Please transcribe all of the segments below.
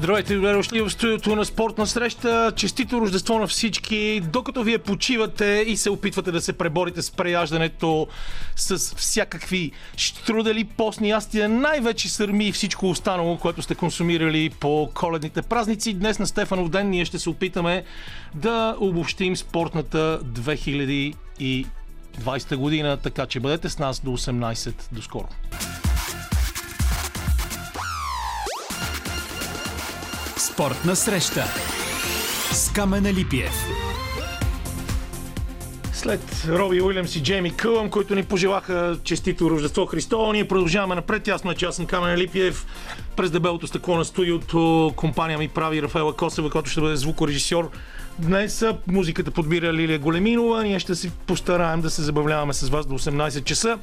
Здравейте, добре дошли в студиото на спортна среща. Честито Рождество на всички. Докато вие почивате и се опитвате да се преборите с преяждането с всякакви штрудели, постни ястия, най-вече сърми и всичко останало, което сте консумирали по коледните празници. Днес на Стефанов ден ние ще се опитаме да обобщим спортната 2020 година, така че бъдете с нас до 18. До скоро. Спортна среща с Камена Липиев. След Роби Уилямс и Джейми Кълъм, които ни пожелаха честито Рождество Христово, ние продължаваме напред. Ясно е, че аз съм Камен Липиев. През дебелото стъкло на студиото компания ми прави Рафаела Косева, който ще бъде звукорежисьор Днес музиката подбира Лилия Големинова. Ние ще си постараем да се забавляваме с вас до 18 часа.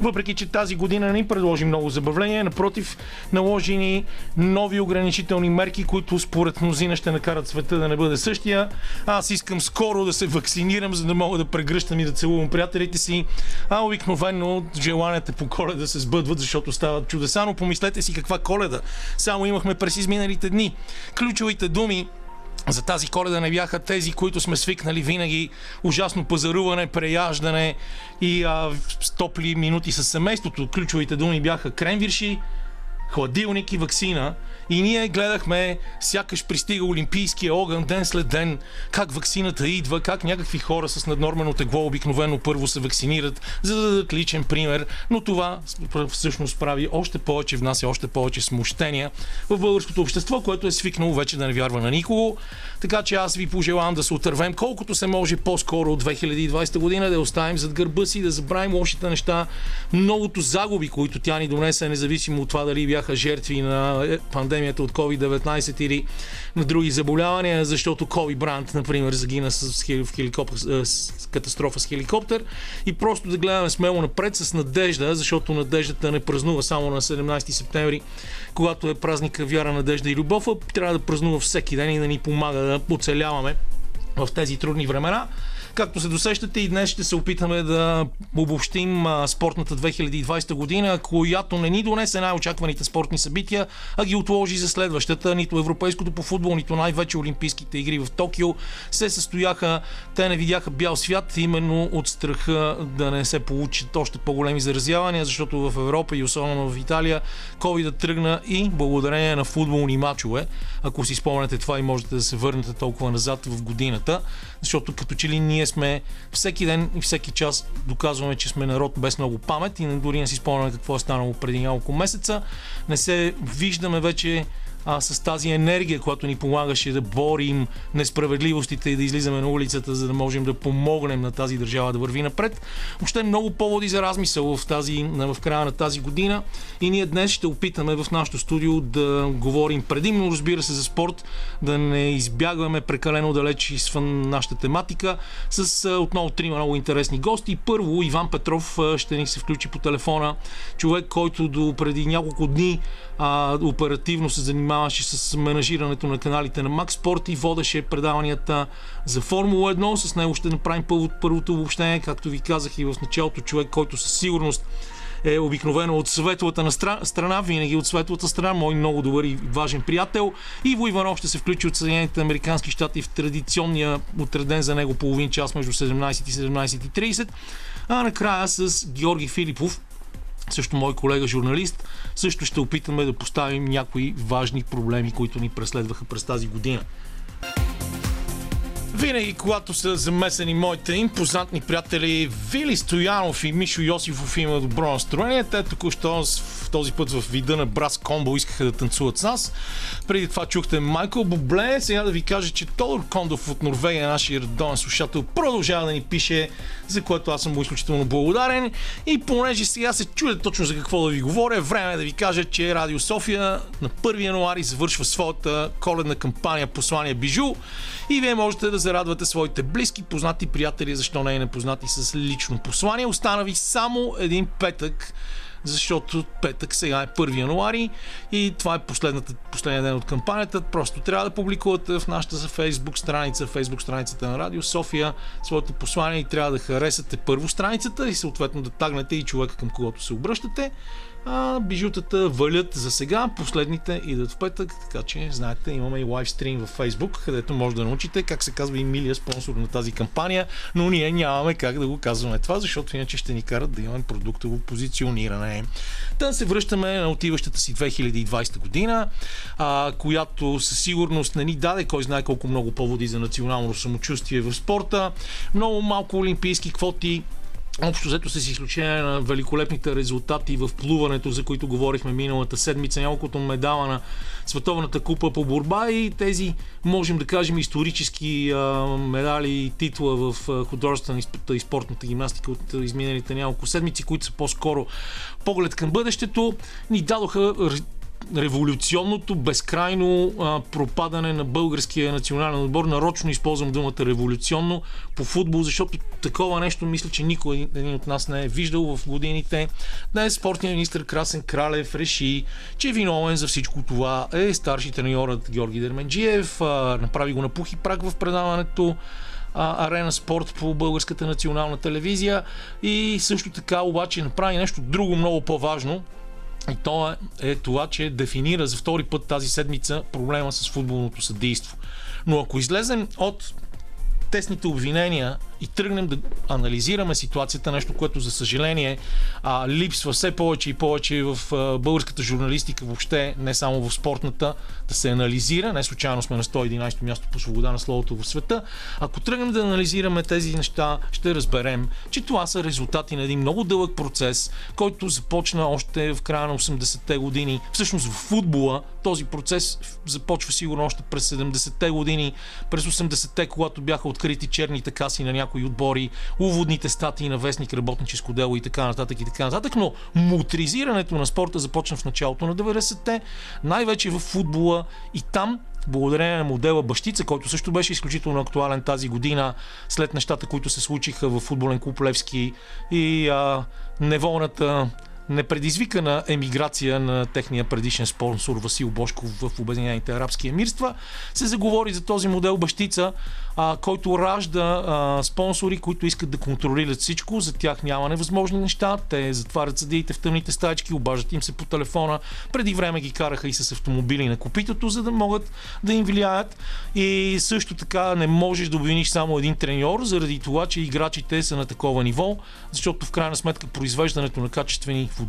Въпреки, че тази година не ни предложи много забавление, напротив, наложи ни нови ограничителни мерки, които според мнозина ще накарат света да не бъде същия. Аз искам скоро да се вакцинирам, за да мога да прегръщам и да целувам приятелите си. А обикновено желанията по коледа се сбъдват, защото стават чудеса. Но помислете си каква коледа. Само имахме през изминалите дни. Ключовите думи за тази коледа не бяха тези, които сме свикнали винаги. Ужасно пазаруване, преяждане и а, топли минути с семейството. Ключовите думи бяха кремвирши, хладилник и вакцина. И ние гледахме, сякаш пристига Олимпийския огън ден след ден, как вакцината идва, как някакви хора с наднормено тегло обикновено първо се вакцинират, за да дадат личен пример. Но това всъщност прави още повече, внася още повече смущения в българското общество, което е свикнало вече да не вярва на никого. Така че аз ви пожелавам да се отървем колкото се може по-скоро от 2020 година, да оставим зад гърба си, да забравим лошите неща, многото загуби, които тя ни донесе, независимо от това дали бяха жертви на е, пандемията от COVID-19 или на други заболявания, защото Коби Брант, например, загина с, в хеликоптер, с катастрофа с хеликоптер и просто да гледаме смело напред с надежда, защото надеждата не празнува само на 17 септември, когато е празника вяра, надежда и любов, а трябва да празнува всеки ден и да ни помага да оцеляваме в тези трудни времена. Както се досещате и днес ще се опитаме да обобщим спортната 2020 година, която не ни донесе най-очакваните спортни събития, а ги отложи за следващата. Нито европейското по футбол, нито най-вече Олимпийските игри в Токио се състояха. Те не видяха бял свят, именно от страха да не се получат още по-големи заразявания, защото в Европа и особено в Италия COVID тръгна и благодарение на футболни мачове. Ако си спомняте това и можете да се върнете толкова назад в годината, защото като че ли ние ние сме всеки ден и всеки час доказваме, че сме народ без много памет и дори не си спомняме какво е станало преди няколко месеца. Не се виждаме вече а, с тази енергия, която ни помагаше да борим несправедливостите и да излизаме на улицата, за да можем да помогнем на тази държава да върви напред. Въобще много поводи за размисъл в, тази, в края на тази година и ние днес ще опитаме в нашото студио да говорим предимно, разбира се, за спорт, да не избягваме прекалено далеч извън нашата тематика с отново трима много интересни гости. Първо Иван Петров ще ни се включи по телефона, човек, който до преди няколко дни а, оперативно се занимаваше с менажирането на каналите на Max Sport и водеше предаванията за Формула 1. С него ще направим първото обобщение, както ви казах и в началото, човек, който със сигурност е обикновено от светлата на страна, винаги от светлата страна, мой много добър и важен приятел. Иво Иванов ще се включи от Съединените Американски щати в традиционния отреден за него половин час между 17 и 17.30. А накрая с Георги Филипов, също мой колега журналист, също ще опитаме да поставим някои важни проблеми, които ни преследваха през тази година. Винаги, когато са замесени моите импозантни приятели Вили Стоянов и Мишо Йосифов има добро настроение. Те току-що в този път в вида на Брас Комбо искаха да танцуват с нас. Преди това чухте Майкъл Бобле. Сега да ви кажа, че Тодор Кондов от Норвегия, нашия редовен слушател, продължава да ни пише, за което аз съм му изключително благодарен. И понеже сега се чуде точно за какво да ви говоря, време е да ви кажа, че Радио София на 1 януари завършва своята коледна кампания Послание Бижу и вие можете да зарадвате своите близки, познати, приятели, защо не и непознати с лично послание. Остана ви само един петък защото петък сега е 1 януари и това е последната, последния ден от кампанията. Просто трябва да публикувате в нашата за Facebook страница, Facebook страницата на Радио София, своето послание и трябва да харесате първо страницата и съответно да тагнете и човека към когото се обръщате. А бижутата валят за сега, последните идат в петък, така че знаете, имаме и лайвстрим в Facebook, където може да научите как се казва Емилия, спонсор на тази кампания, но ние нямаме как да го казваме това, защото иначе ще ни карат да имаме продуктово позициониране. Та се връщаме на отиващата си 2020 година, а, която със сигурност не ни даде кой знае колко много поводи за национално самочувствие в спорта. Много малко олимпийски квоти, Общо взето с изключение на великолепните резултати в плуването, за които говорихме миналата седмица, няколкото медала на Световната купа по борба и тези, можем да кажем, исторически а, медали и титла в художествената и спортната гимнастика от изминалите няколко седмици, които са по-скоро поглед към бъдещето, ни дадоха революционното, безкрайно а, пропадане на българския национален отбор. Нарочно използвам думата революционно по футбол, защото такова нещо мисля, че никой един от нас не е виждал в годините. Днес спортният министр Красен Кралев реши, че виновен за всичко това е старши треньорът Георги Дерменджиев. А, направи го на пух и прак в предаването Арена Спорт по българската национална телевизия и също така обаче направи нещо друго много по-важно и то е, е това, че дефинира за втори път тази седмица проблема с футболното съдейство. Но ако излезем от тесните обвинения и тръгнем да анализираме ситуацията, нещо, което за съжаление а, липсва все повече и повече в а, българската журналистика, въобще не само в спортната, да се анализира. Не случайно сме на 111 място по свобода на словото в света. Ако тръгнем да анализираме тези неща, ще разберем, че това са резултати на един много дълъг процес, който започна още в края на 80-те години. Всъщност в футбола този процес започва сигурно още през 70-те години, през 80-те, когато бяха открити черните каси на някои някои отбори, уводните статии на вестник, работническо дело и така нататък и така нататък, но мутризирането на спорта започна в началото на 90-те, най-вече в футбола и там благодарение на модела Бащица, който също беше изключително актуален тази година, след нещата, които се случиха в футболен клуб Левски и а, неволната непредизвикана емиграция на техния предишен спонсор Васил Бошков в Обединените арабски емирства, се заговори за този модел бащица, а, който ражда а, спонсори, които искат да контролират всичко. За тях няма невъзможни неща. Те затварят съдиите в тъмните стачки, обаждат им се по телефона. Преди време ги караха и с автомобили на копитото, за да могат да им влияят. И също така не можеш да обвиниш само един треньор, заради това, че играчите са на такова ниво, защото в крайна сметка произвеждането на качествени футболисти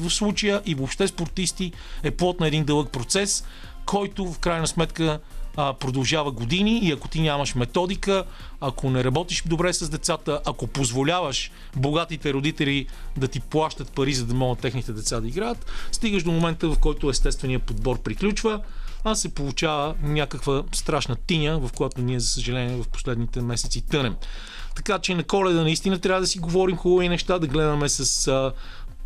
в случая и въобще спортисти е плод на един дълъг процес, който в крайна сметка а, продължава години и ако ти нямаш методика, ако не работиш добре с децата, ако позволяваш богатите родители да ти плащат пари, за да могат техните деца да играят, стигаш до момента, в който естественият подбор приключва, а се получава някаква страшна тиня, в която ние, за съжаление, в последните месеци тънем. Така че на коледа наистина трябва да си говорим хубави неща, да гледаме с а,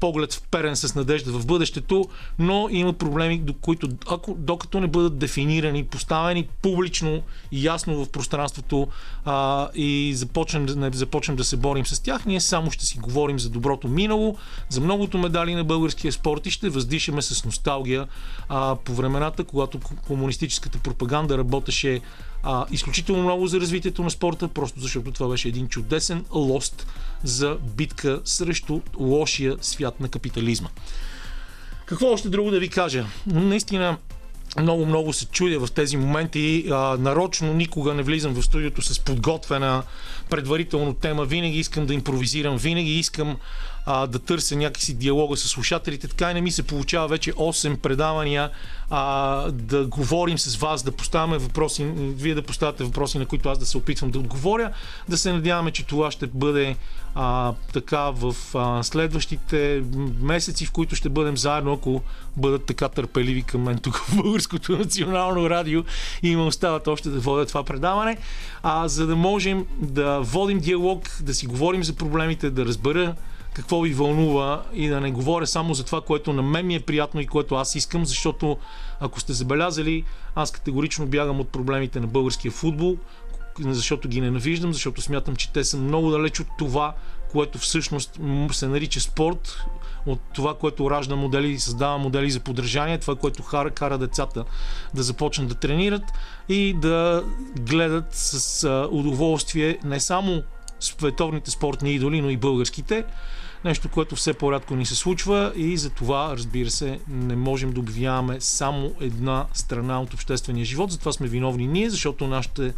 поглед вперен с надежда в бъдещето, но има проблеми, до които, ако, докато не бъдат дефинирани, поставени публично и ясно в пространството а, и започнем, не започнем да се борим с тях, ние само ще си говорим за доброто минало, за многото медали на българския спорт и ще въздишаме с носталгия а, по времената, когато комунистическата пропаганда работеше а, изключително много за развитието на спорта, просто защото това беше един чудесен лост за битка срещу лошия свят на капитализма. Какво още друго да ви кажа? Наистина много-много се чудя в тези моменти. А, нарочно никога не влизам в студиото с подготвена предварително тема. Винаги искам да импровизирам, винаги искам а, да търся някакси диалога с слушателите. Така и не ми се получава вече 8 предавания а, да говорим с вас, да поставяме въпроси, вие да поставяте въпроси, на които аз да се опитвам да отговоря. Да се надяваме, че това ще бъде а, така в а, следващите месеци, в които ще бъдем заедно, ако бъдат така търпеливи към мен тук в Българското национално радио и има остават още да водят това предаване, а, за да можем да водим диалог, да си говорим за проблемите, да разбера какво ви вълнува и да не говоря само за това, което на мен ми е приятно и което аз искам, защото ако сте забелязали, аз категорично бягам от проблемите на българския футбол, защото ги ненавиждам, защото смятам, че те са много далеч от това, което всъщност се нарича спорт, от това, което ражда модели, създава модели за поддържание, това, което кара, кара децата да започнат да тренират и да гледат с удоволствие не само световните спортни идоли, но и българските. Нещо, което все по-рядко ни се случва и за това, разбира се, не можем да обвиняваме само една страна от обществения живот. Затова сме виновни ние, защото нашите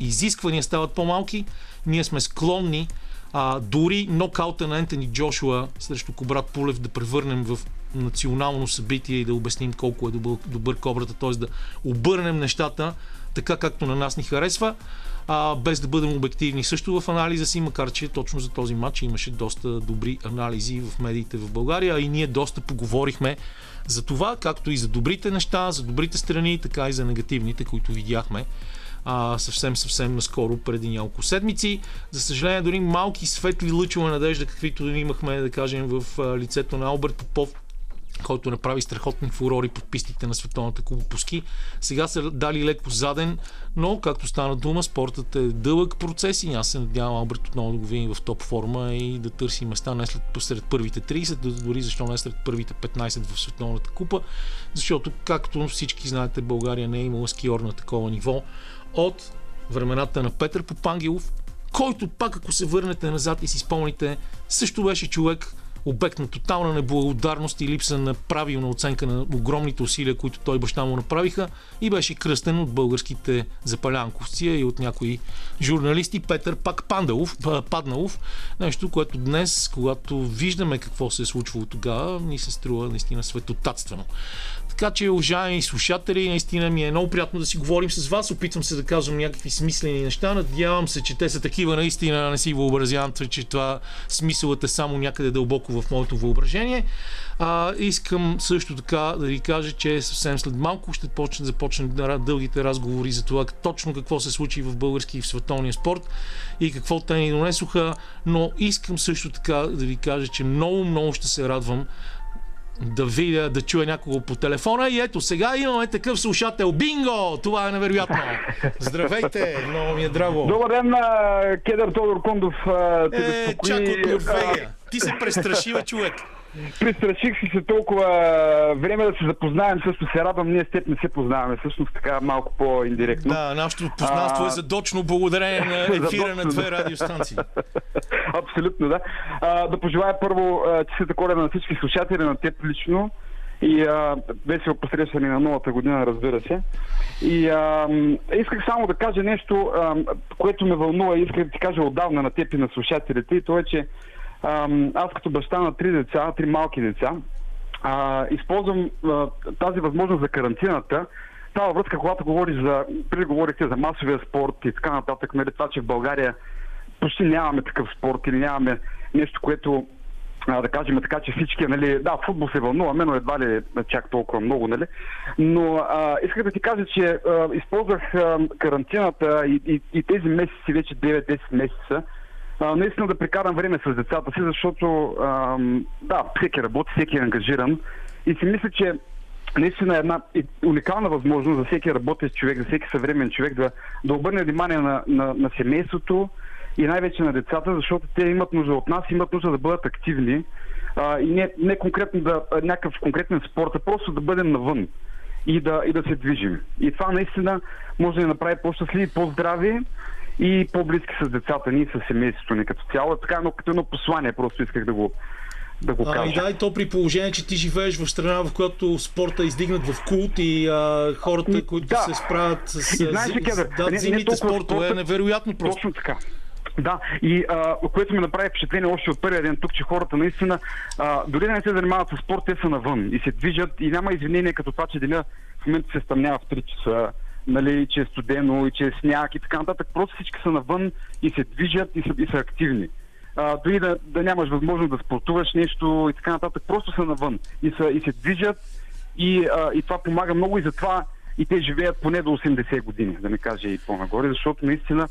изисквания стават по-малки. Ние сме склонни а, дори нокаута на Ентони Джошуа срещу Кобрат Пулев да превърнем в национално събитие и да обясним колко е добър, добър кобрата, т.е. да обърнем нещата така както на нас ни харесва, а, без да бъдем обективни също в анализа си, макар че точно за този матч имаше доста добри анализи в медиите в България, и ние доста поговорихме за това, както и за добрите неща, за добрите страни, така и за негативните, които видяхме а, съвсем, съвсем наскоро, преди няколко седмици. За съжаление, дори малки светли лъчове надежда, каквито имахме, да кажем, в лицето на Алберт Попов, който направи страхотни фурори по пистите на Световната куба по ски. Сега са дали леко заден, но, както стана дума, спортът е дълъг процес и аз се надявам Алберт отново да го видим в топ форма и да търси места не след, сред първите 30, дори защо не сред първите 15 в Световната купа, защото, както всички знаете, България не е имала скиор на такова ниво от времената на Петър Попангелов, който пак, ако се върнете назад и си спомните, също беше човек, обект на тотална неблагодарност и липса на правилна оценка на огромните усилия, които той и баща му направиха и беше кръстен от българските запалянковци и от някои журналисти Петър Пак Пандалов, Падналов. Нещо, което днес, когато виждаме какво се е случвало тогава, ни се струва наистина светотатствено. Така че, уважаеми слушатели, наистина ми е много приятно да си говорим с вас. Опитвам се да казвам някакви смислени неща. Надявам се, че те са такива наистина. Не си въобразявам, че това смисълът е само някъде дълбоко в моето въображение. А, искам също така да ви кажа, че съвсем след малко ще почне, започнем дългите разговори за това точно какво се случи в български и в световния спорт и какво те ни донесоха, но искам също така да ви кажа, че много, много ще се радвам да видя, да чуя някого по телефона и ето сега имаме такъв слушател. Бинго! Това е невероятно. Здравейте, много ми е драго. Добър ден, Кедър Тодор Кондов. Е, чак от Норвегия. Ти се престрашива човек. Престраших си се толкова време да се запознаем. Също се радвам. Ние с теб не се познаваме. Всъщност така малко по-индиректно. Да, нашето познанство а... е задочно благодарение на ефира на две радиостанции. Абсолютно, да. А, да пожелая първо честита коледа на всички слушатели, на теб лично. И а, весело посрещане на новата година, разбира се. И а, исках само да кажа нещо, а, което ме вълнува и исках да ти кажа отдавна на теб и на слушателите. И то е, че аз като баща на три деца, три малки деца, а, използвам а, тази възможност за карантината. Тази връзка, когато говориш за, преди говорихте за масовия спорт и така нататък, нали, това, че в България почти нямаме такъв спорт или нямаме нещо, което а, да кажем така, че всички, нали, да, футбол се вълнуваме, но едва ли чак толкова много, нали. Но а, исках да ти кажа, че а, използвах а, карантината и, и, и тези месеци, вече 9-10 месеца, наистина да прекарам време с децата си, защото а, да, всеки работи, всеки е ангажиран и си мисля, че наистина е една уникална възможност за всеки работещ човек, за всеки съвременен човек да, да обърне внимание на, на, на семейството и най-вече на децата, защото те имат нужда от нас, имат нужда да бъдат активни а, и не, не конкретно да, някакъв конкретен спорт, а просто да бъдем навън и да, и да се движим. И това наистина може да ни направи по-щастливи, по-здрави и по-близки с децата ни с семейството ни като цяло. Така, но като едно послание просто исках да го, да го кажа. А, и да, и то при положение, че ти живееш в страна, в която спорта е издигнат в култ и а, хората, които да. се справят с, и, знаеш, зи, Кедър, да, не, зимните не спортове, спорта, е невероятно просто. Точно така. Да, и а, което ми направи впечатление още от първия ден тук, че хората наистина, а, дори да не се занимават с спорт, те са навън и се движат и няма извинение като това, че деня в момента се стъмнява в 3 часа нали, че е студено и че е сняг и така нататък. Просто всички са навън и се движат и са, и са активни. А, дори да, да нямаш възможност да спортуваш нещо и така нататък, просто са навън и, са, и се движат и, а, и това помага много и затова и те живеят поне до 80 години, да не кажа и по-нагоре, защото наистина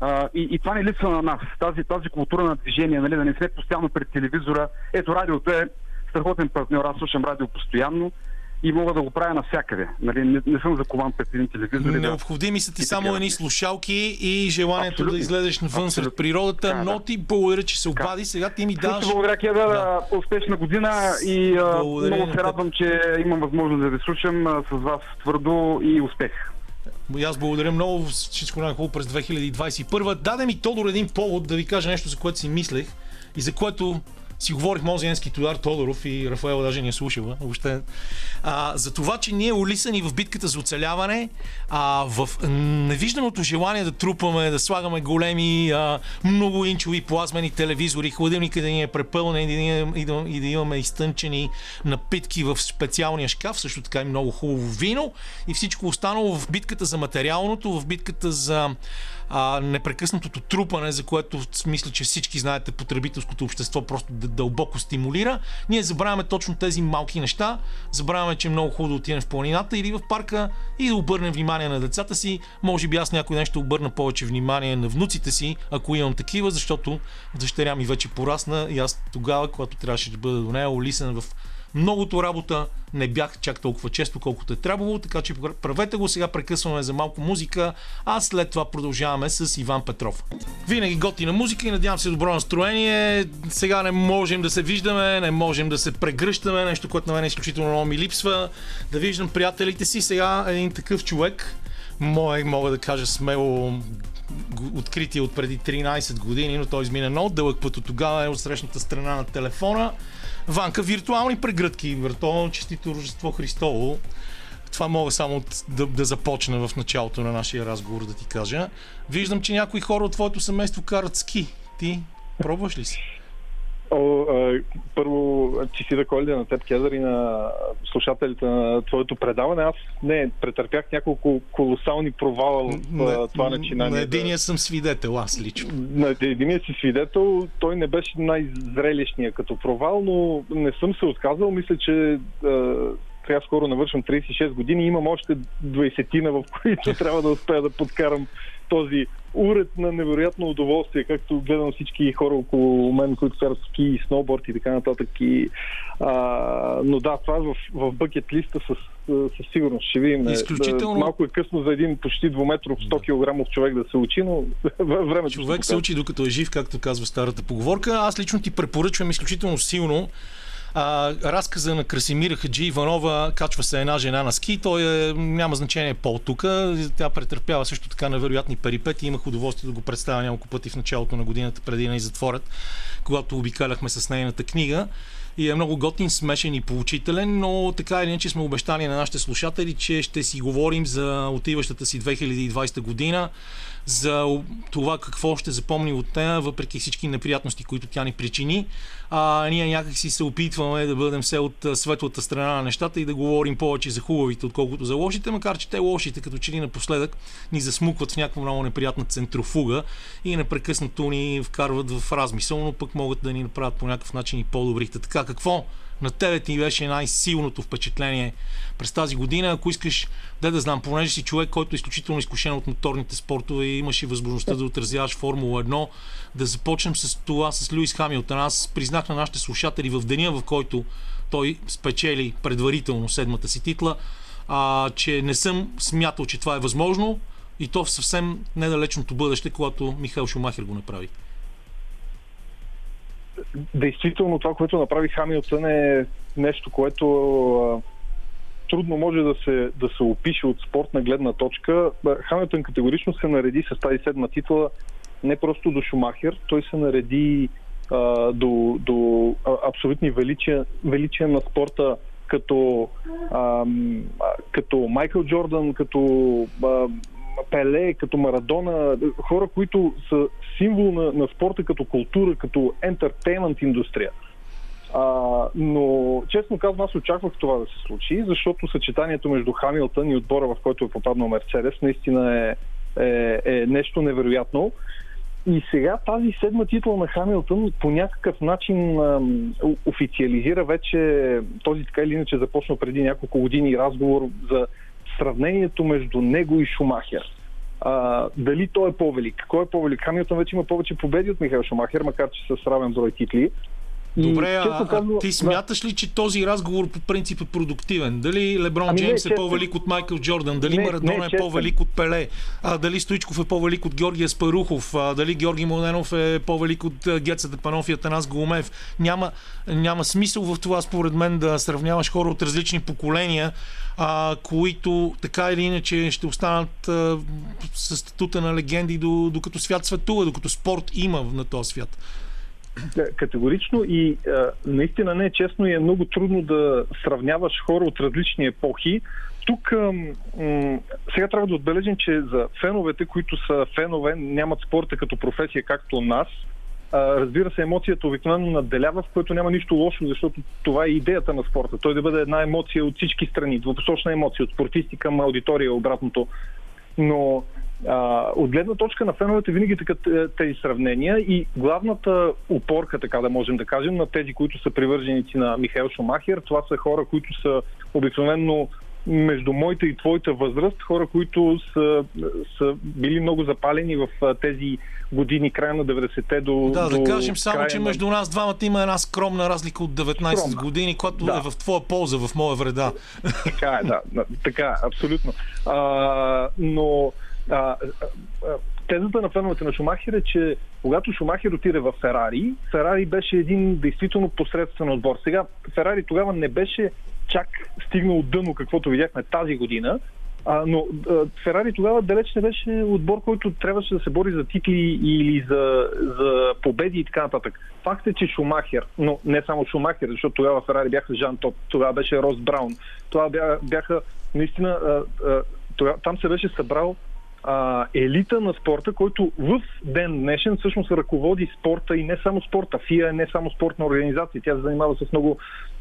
а, и, и това не липсва на нас. Тази, тази култура на движение, нали, да не сме постоянно пред телевизора. Ето радиото е страхотен партньор, аз слушам радио постоянно и мога да го правя навсякъде. Нали, не, не съм закован пред един телевизор. Необходими са ти само едни слушалки и желанието Абсолютно. да излезеш навън сред природата, да, но ти благодаря, че се обади. Сега ти ми даваш... благодаря, Кеда, да. успешна година и благодаря много се радвам, че имам възможност да ви слушам с вас твърдо и успех. И аз благодаря много. Всичко най-хубаво през 2021. Даде ми Тодор един повод да ви кажа нещо, за което си мислех и за което си говорих с Тодор Тодоров и Рафаел даже не е слушала въобще. А, за това, че ние улисани в битката за оцеляване, а, в невижданото желание да трупаме, да слагаме големи а, многоинчови плазмени телевизори, хладилника да ни е препълнен и, да, и да имаме изтънчени напитки в специалния шкаф, също така и много хубаво вино и всичко останало в битката за материалното, в битката за а, непрекъснатото трупане, за което мисля, че всички знаете, потребителското общество просто дълбоко стимулира. Ние забравяме точно тези малки неща, забравяме, че е много хубаво да отидем в планината или в парка и да обърнем внимание на децата си. Може би аз някой ден ще обърна повече внимание на внуците си, ако имам такива, защото дъщеря ми вече порасна и аз тогава, когато трябваше да бъда до нея, улисен в Многото работа не бях чак толкова често, колкото е трябвало, така че правете го. Сега прекъсваме за малко музика, а след това продължаваме с Иван Петров. Винаги готина музика и надявам се добро настроение. Сега не можем да се виждаме, не можем да се прегръщаме, нещо, което на мен изключително много ми липсва. Да виждам приятелите си. Сега един такъв човек, мой, мога да кажа смело, откритие от преди 13 години, но той измина много дълъг път от тогава е от срещната страна на телефона. Ванка, виртуални прегръдки, виртуално честито Рождество Христово. Това мога само да, да започна в началото на нашия разговор да ти кажа. Виждам, че някои хора от твоето семейство карат ски. Ти пробваш ли си? О, а, първо, честита коледа на теб, Кезър, и на слушателите на твоето предаване. Аз не, претърпях няколко колосални провала в на, това начинание. На единия съм свидетел, аз лично. На единия си свидетел, той не беше най-зрелищния като провал, но не съм се отказал. Мисля, че сега скоро навършвам 36 години, имам още 20 в които трябва да успея да подкарам този уред на невероятно удоволствие, както гледам всички хора около мен, които карат ски, сноуборд и така нататък. И, а, но да, това е в, в бъкет листа със, със сигурност. Ще видим. Е, Изключително... Малко е късно за един почти двуметров 100 кг човек да се учи, но времето Човек се учи докато е жив, както казва старата поговорка. Аз лично ти препоръчвам изключително силно а, разказа на Красимира Хаджи Иванова качва се една жена на ски. Той е, няма значение пол тук. Тя претърпява също така невероятни перипети. Имах удоволствие да го представя няколко пъти в началото на годината, преди да затворят, когато обикаляхме с нейната книга и е много готин, смешен и поучителен, но така или иначе сме обещали на нашите слушатели, че ще си говорим за отиващата си 2020 година, за това какво ще запомни от нея, въпреки всички неприятности, които тя ни причини. А, ние някакси се опитваме да бъдем все от светлата страна на нещата и да говорим повече за хубавите, отколкото за лошите, макар че те лошите, като че ли напоследък, ни засмукват в някаква много неприятна центрофуга и непрекъснато ни вкарват в размисъл, но пък могат да ни направят по някакъв начин и по-добрите. Така, какво на тебе ти беше най-силното впечатление през тази година. Ако искаш да да знам, понеже си човек, който е изключително изкушен от моторните спортове и имаш и възможността да отразяваш Формула 1, да започнем с това с Луис Хамилтън. Аз признах на нашите слушатели в деня, в който той спечели предварително седмата си титла, а, че не съм смятал, че това е възможно и то в съвсем недалечното бъдеще, когато Михаил Шумахер го направи действително това, което направи Хамилтън е нещо, което трудно може да се, да се опише от спортна гледна точка. Хамилтън категорично се нареди с тази седма титла не просто до Шумахер, той се нареди а, до, до абсолютни величия, величия на спорта като, а, като Майкъл Джордан, като а, Пеле, като Марадона, хора, които са символ на, на спорта като култура, като ентертеймент индустрия. А, но, честно казвам, аз очаквах това да се случи, защото съчетанието между Хамилтън и отбора, в който е попаднал Мерцедес, наистина е, е, е нещо невероятно. И сега тази седма титла на Хамилтън по някакъв начин а, официализира вече този така или иначе започна преди няколко години разговор за сравнението между него и Шумахер. А, дали той е по-велик? Кой е по-велик? Хамилтън вече има повече победи от Михаил Шумахер, макар че с равен брой титли. Добре, а, а ти смяташ ли, че този разговор по принцип е продуктивен? Дали Леброн ами Джеймс не, е по-велик от Майкъл Джордан? Дали Марадона е по-велик от Пеле? А, дали Стоичков е по-велик от Георгия Спарухов? А, дали Георги Младенов е по-велик от Геца Депанов и Атанас Голумев? Няма, няма смисъл в това, според мен, да сравняваш хора от различни поколения, а, които така или иначе ще останат а, с статута на легенди, докато свят светува, докато спорт има на този свят. Категорично и а, наистина не е честно и е много трудно да сравняваш хора от различни епохи. Тук м- сега трябва да отбележим, че за феновете, които са фенове, нямат спорта като професия, както нас, а, разбира се, емоцията обикновено надделява, в което няма нищо лошо, защото това е идеята на спорта. Той да бъде една емоция от всички страни, двупосочна емоция, от спортисти към аудитория, обратното. Но а, от гледна точка на феновете винаги така тези сравнения и главната опорка, така да можем да кажем, на тези, които са привърженици на Михаил Шумахер, това са хора, които са обикновено между моята и твоята възраст, хора, които са, са били много запалени в тези години, края на 90-те до. Да, до да кажем само, че между нас двамата има една скромна разлика от 19 скромна. години, която да. е в твоя полза, в моя вреда. Така е, да. Така, абсолютно. А, но а, а, тезата на феновете на Шумахер е, че когато Шумахер отиде в Ферари, Ферари беше един действително посредствен отбор. Сега Ферари тогава не беше чак стигнал дъно, каквото видяхме тази година, а, но а, Ферари тогава далеч не беше отбор, който трябваше да се бори за титли или за, за победи и така нататък. Факт е, че Шумахер, но не само Шумахер, защото тогава Ферари бяха Жан Топ, тогава беше Рос Браун, това бяха, наистина, а, а, тогава, там се беше събрал а, елита на спорта, който в ден днешен всъщност ръководи спорта и не само спорта. ФИА е не само спортна организация, тя се занимава с много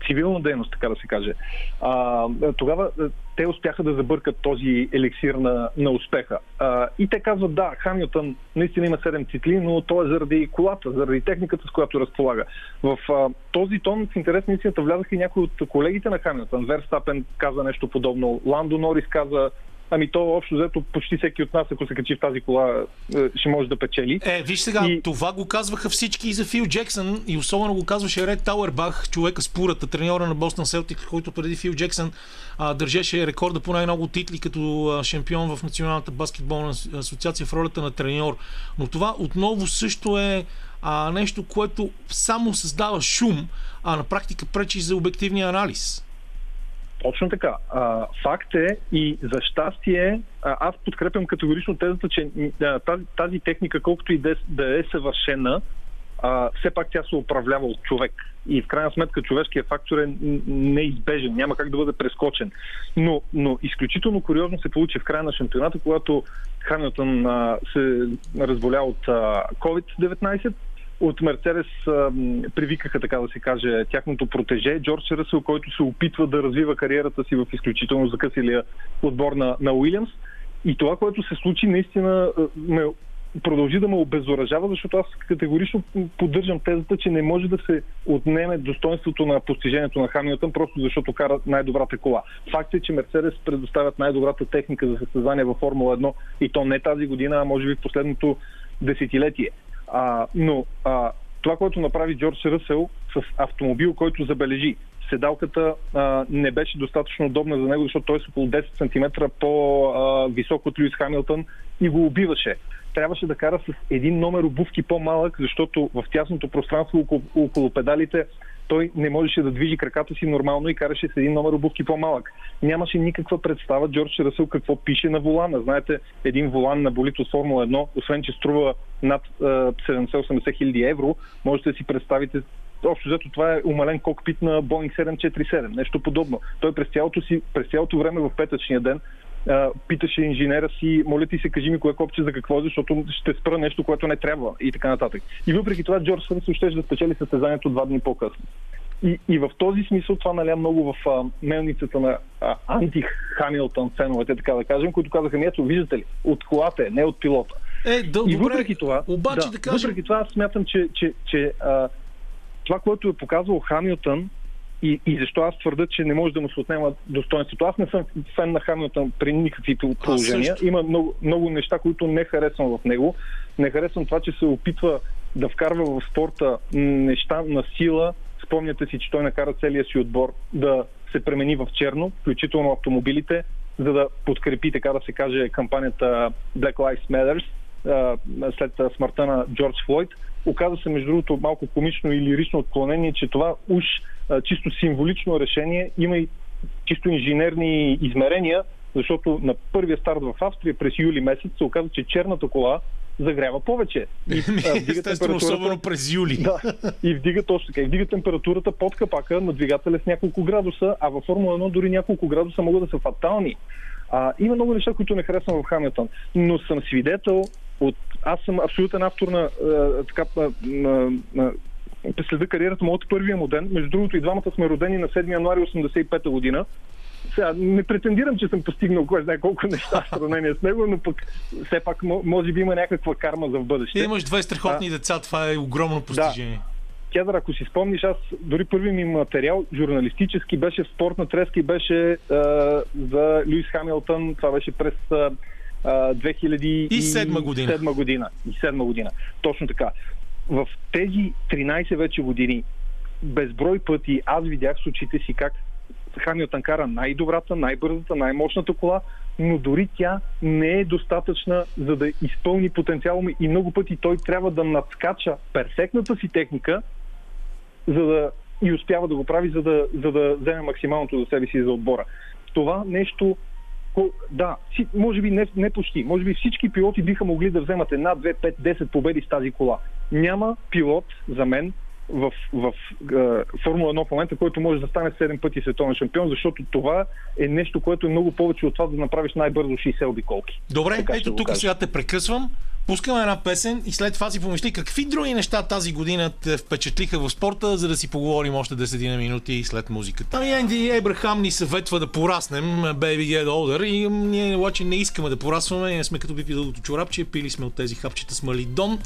цивилна дейност, така да се каже. А, тогава те успяха да забъркат този еликсир на, на успеха. А, и те казват, да, Хамилтън наистина има 7 цикли, но то е заради колата, заради техниката, с която разполага. В а, този тон в интерес на истината влязаха и някои от колегите на Хамилтън. Верстапен каза нещо подобно, Ландо Норис каза Ами то общо взето почти всеки от нас, ако се качи в тази кола, е, ще може да печели. Е, виж сега, и... това го казваха всички и за Фил Джексън и особено го казваше Ред Тауербах, човека с пурата, треньора на Бостон Селтик, който преди Фил Джексън а, държеше рекорда по най-много титли като а, шампион в Националната баскетболна асоциация в ролята на треньор. Но това отново също е а, нещо, което само създава шум, а на практика пречи за обективния анализ. Точно така. А, факт е и за щастие, аз подкрепям категорично тезата, че тази, тази техника, колкото и да, да е съвършена, а, все пак тя се управлява от човек. И в крайна сметка човешкият фактор е неизбежен, няма как да бъде прескочен. Но, но изключително куриозно се получи в края на шампионата, когато Хамилтън се разболя от а, COVID-19 от Мерцедес привикаха, така да се каже, тяхното протеже, Джордж Ръсъл, който се опитва да развива кариерата си в изключително закъсилия отбор на, на Уилямс. И това, което се случи, наистина ме продължи да ме обезоръжава, защото аз категорично поддържам тезата, че не може да се отнеме достоинството на постижението на Хамилтън, просто защото кара най-добрата кола. Факт е, че Мерцедес предоставят най-добрата техника за състезание във Формула 1 и то не тази година, а може би в последното десетилетие. А, но а, това, което направи Джордж Ръсел с автомобил, който забележи, седалката а, не беше достатъчно удобна за него, защото той е около 10 см по-висок от Луис Хамилтън и го убиваше. Трябваше да кара с един номер обувки по-малък, защото в тясното пространство около, около педалите той не можеше да движи краката си нормално и караше с един номер обувки по-малък. Нямаше никаква представа Джордж Расъл какво пише на волана. Знаете, един волан на болит от Формула 1, освен че струва над 70-80 хиляди евро, можете да си представите общо взето това е умален кокпит на Boeing 747, нещо подобно. Той през цялото, си, през цялото време в петъчния ден а, питаше инженера си, моля ти се, кажи ми кое копче за какво, защото ще спра нещо, което не трябва и така нататък. И въпреки това Джордж Сънс ще да спечели състезанието два дни по-късно. И, и в този смисъл това наля много в а, мелницата на а, анти-Хамилтън феновете, така да кажем, които казаха, ето, виждате ли, от колата е, не от пилота. Е, да, и добре, въпреки това, обаче да, да кажем... въпреки това, смятам, че, че, че а, това, което е показал Хамилтън, и, и защо аз твърда, че не може да му се отнема достоинството. Аз не съм фен на Хамилтън при никакви положения. Има много, много неща, които не харесвам в него. Не харесвам това, че се опитва да вкарва в спорта неща на сила. Спомняте си, че той накара целия си отбор да се премени в черно, включително автомобилите, за да подкрепи, така да се каже, кампанията Black Lives Matter след смъртта на Джордж Флойд. Оказа се, между другото, малко комично и лирично отклонение, че това уж чисто символично решение има и чисто инженерни измерения, защото на първия старт в Австрия през юли месец се оказа, че черната кола загрява повече. И, а, вдига Естествено, особено през юли. да, и вдига точно така. И вдига температурата под капака на двигателя с няколко градуса, а във Формула 1 дори няколко градуса могат да са фатални. А, има много неща, които не харесвам в Хамилтън, но съм свидетел от... Аз съм абсолютен автор на, а, така, на, на, на следа кариерата му от първия му ден. Между другото и двамата сме родени на 7 януари 85 година. Сега, не претендирам, че съм постигнал кой знае колко неща в сравнение с него, но пък все пак мо- може би има някаква карма за в бъдеще. Ти имаш две страхотни деца, това е огромно постижение. Кедър, ако си спомниш, аз дори първи ми материал журналистически беше в спортна треска и беше а, за Луис Хамилтън. Това беше през а, а, 2007 година. седма година. И година. Точно така. В тези 13 вече години безброй пъти аз видях с очите си как Хамилтън кара най-добрата, най-бързата, най-мощната кола, но дори тя не е достатъчна за да изпълни потенциала му и много пъти той трябва да надскача перфектната си техника, за да и успява да го прави, за да, за да вземе максималното за себе си за отбора. Това нещо, да, може би не, не почти, може би всички пилоти биха могли да вземат една, две, пет, 10 победи с тази кола. Няма пилот за мен в, в, в Формула 1 в момента, който може да стане 7 пъти световен шампион, защото това е нещо, което е много повече от това да направиш най-бързо 60 обиколки. Добре, Така ето тук сега те прекъсвам. Пускаме една песен и след това си помисли какви други неща тази година те впечатлиха в спорта, за да си поговорим още 10 на минути след музиката. Ами Енди Ебрахам ни съветва да пораснем, Baby Get Older, и ние обаче не искаме да порастваме, ние сме като пипи дългото чорапче, пили сме от тези хапчета с малидон.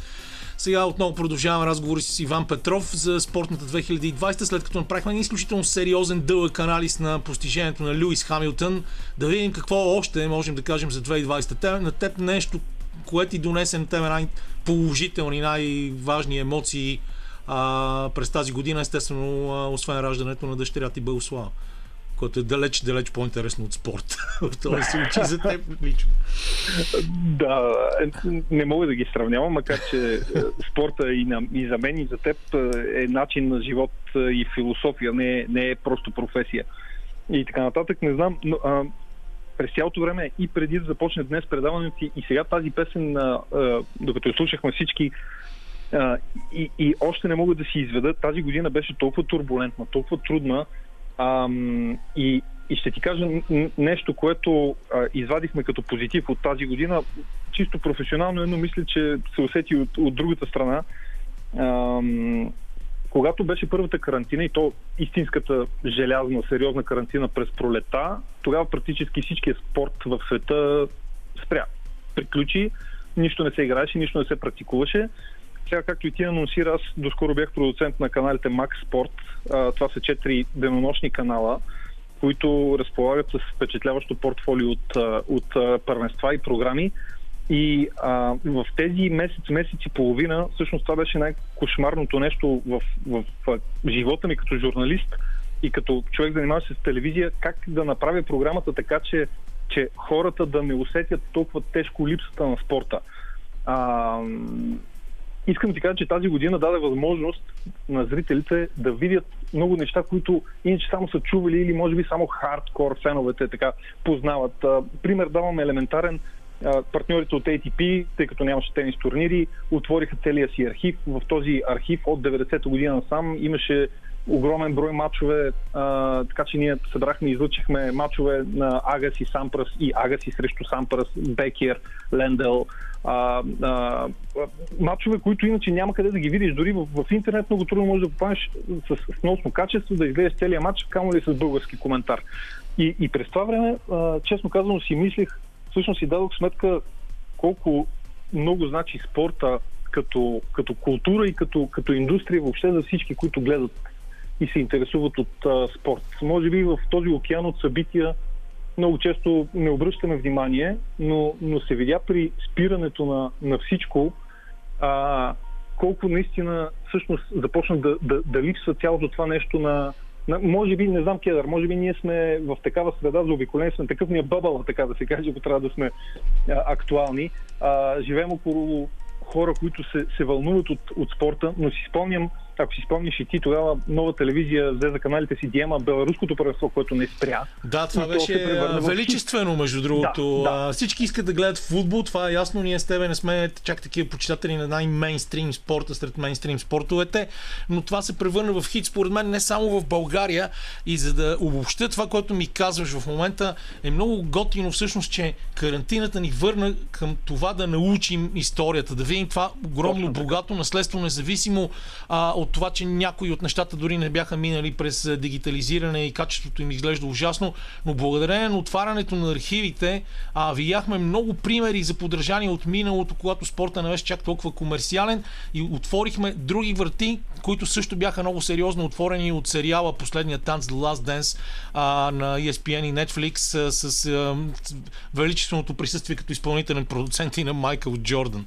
Сега отново продължаваме разговори с Иван Петров за спортната 2020, след като направихме изключително сериозен дълъг анализ на постижението на Луис Хамилтън. Да видим какво още можем да кажем за 2020. Те, на теб нещо, което ти донесе на тебе най-положителни, най-важни емоции а, през тази година, естествено, а, освен раждането на дъщеря ти Белослава, което е далеч, далеч по-интересно от спорт. В този случай за теб лично. Да, е, не мога да ги сравнявам, макар че е, спорта и, на, и за мен и за теб е, е начин на живот и философия, не не е просто професия. И така нататък, не знам, но а, през цялото време и преди да започне днес предаването и сега тази песен, а, а, докато я слушахме всички, а, и, и още не мога да си изведа, тази година беше толкова турбулентна, толкова трудна, Ам, и, и ще ти кажа нещо, което а, извадихме като позитив от тази година, чисто професионално, но мисля, че се усети от, от другата страна. Ам, когато беше първата карантина и то истинската желязна, сериозна карантина през пролета, тогава практически всичкият спорт в света спря. Приключи, нищо не се играеше, нищо не се практикуваше. Сега, както и ти анонсира, аз доскоро бях продуцент на каналите Max Sport. Това са четири денонощни канала, които разполагат с впечатляващо портфолио от, от първенства и програми. И а, в тези месец, месец и половина, всъщност това беше най-кошмарното нещо в, в, в живота ми като журналист и като човек занимаващ се с телевизия, как да направя програмата така, че, че хората да не усетят толкова тежко липсата на спорта. А, искам да ти кажа, че тази година даде възможност на зрителите да видят много неща, които иначе само са чували или може би само хардкор феновете така познават. Пример давам елементарен. Партньорите от ATP, тъй като нямаше тенис турнири, отвориха целия си архив. В този архив от 90-та година насам имаше огромен брой матчове, а, така че ние събрахме и излучихме матчове на Агаси Сампрас и Агаси срещу Сампрас, Бекер, Лендел, а, а, матчове, които иначе няма къде да ги видиш. Дори в, в интернет много трудно можеш да попадеш с, с носно качество, да изгледаш целият матч, камо ли с български коментар. И, и през това време, а, честно казано, си мислих, всъщност си дадох сметка колко много значи спорта като, като култура и като, като индустрия въобще за всички, които гледат и се интересуват от а, спорт. Може би в този океан от събития много често не обръщаме внимание, но, но се видя при спирането на, на всичко а, колко наистина всъщност започна да, да, да липсва цялото това нещо на. Може би, не знам, Кедър, може би ние сме в такава среда за обиколение, сме такъв ни е бъбъл, така да се каже, ако трябва да сме а, актуални. А, живеем около хора, които се, се вълнуват от, от спорта, но си спомням ако си спомниш и ти, тогава нова телевизия взе за каналите си Диема беларуското първенство, което не спря. Да, това беше величествено, между другото. Да, да. Всички искат да гледат футбол, това е ясно. Ние с тебе не сме чак такива почитатели на най-мейнстрим спорта сред мейнстрим спортовете, но това се превърна в хит, според мен, не само в България. И за да обобща това, което ми казваш в момента, е много готино всъщност, че карантината ни върна към това да научим историята, да видим това огромно богато наследство, независимо а, от това, че някои от нещата дори не бяха минали през дигитализиране и качеството им изглежда ужасно, но благодарение на отварянето на архивите а, видяхме много примери за подражание от миналото, когато спорта не беше чак толкова комерциален и отворихме други врати, които също бяха много сериозно отворени от сериала Последния танц The Last Dance а, на ESPN и Netflix а, с а, величественото присъствие като изпълнителен продуцент и на Майкъл Джордан.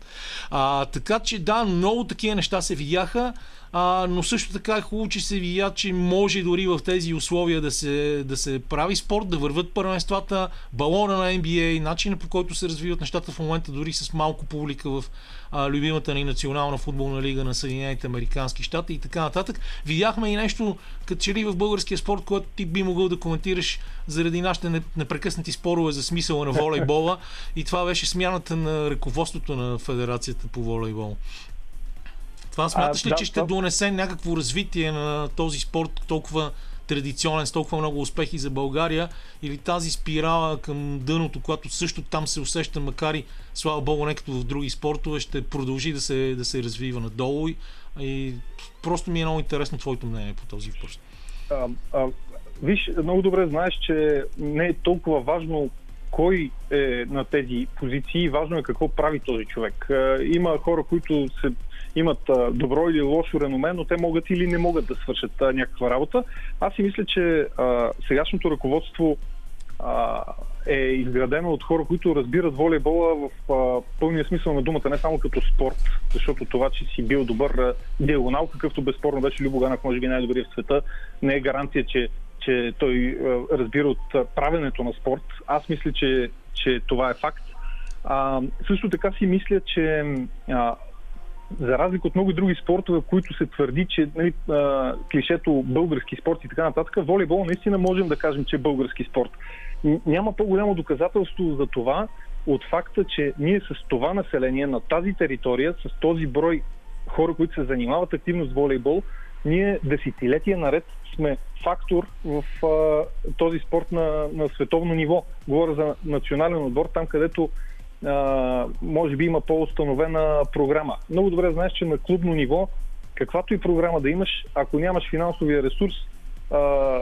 А, така че да, много такива неща се видяха а, но също така е хубаво, че се видя, че може дори в тези условия да се, да се прави спорт, да върват първенствата, балона на NBA, начина по който се развиват нещата в момента, дори с малко публика в а, любимата ни национална футболна лига на Съединените Американски щати и така нататък. Видяхме и нещо, като че ли в българския спорт, което ти би могъл да коментираш заради нашите непрекъснати спорове за смисъла на волейбола и това беше смяната на ръководството на Федерацията по волейбол. Това смяташ ли, да, че ще да. донесе някакво развитие на този спорт толкова традиционен, с толкова много успехи за България или тази спирала към дъното, която също там се усеща, макар и слава Богу, не като в други спортове, ще продължи да се, да се развива надолу и, и просто ми е много интересно твоето мнение по този въпрос. А, а, виж, много добре знаеш, че не е толкова важно кой е на тези позиции, важно е какво прави този човек. Има хора, които се имат а, добро или лошо реноме, но те могат или не могат да свършат а, някаква работа. Аз си мисля, че а, сегашното ръководство а, е изградено от хора, които разбират волейбола в а, пълния смисъл на думата, не само като спорт, защото това, че си бил добър диагонал, какъвто безспорно беше Любо Ганов, може би най-добрият в света, не е гаранция, че, че той а, разбира от правенето на спорт. Аз мисля, че, че това е факт. А, също така си мисля, че а, за разлика от много други спортове, които се твърди, че нали, а, клишето български спорт и така нататък, волейбол наистина можем да кажем, че е български спорт. Няма по-голямо доказателство за това от факта, че ние с това население на тази територия, с този брой хора, които се занимават активно с волейбол, ние десетилетия наред сме фактор в а, този спорт на, на световно ниво. Говоря за национален отбор, там където а, може би има по-установена програма. Много добре знаеш, че на клубно ниво, каквато и програма да имаш, ако нямаш финансовия ресурс, а,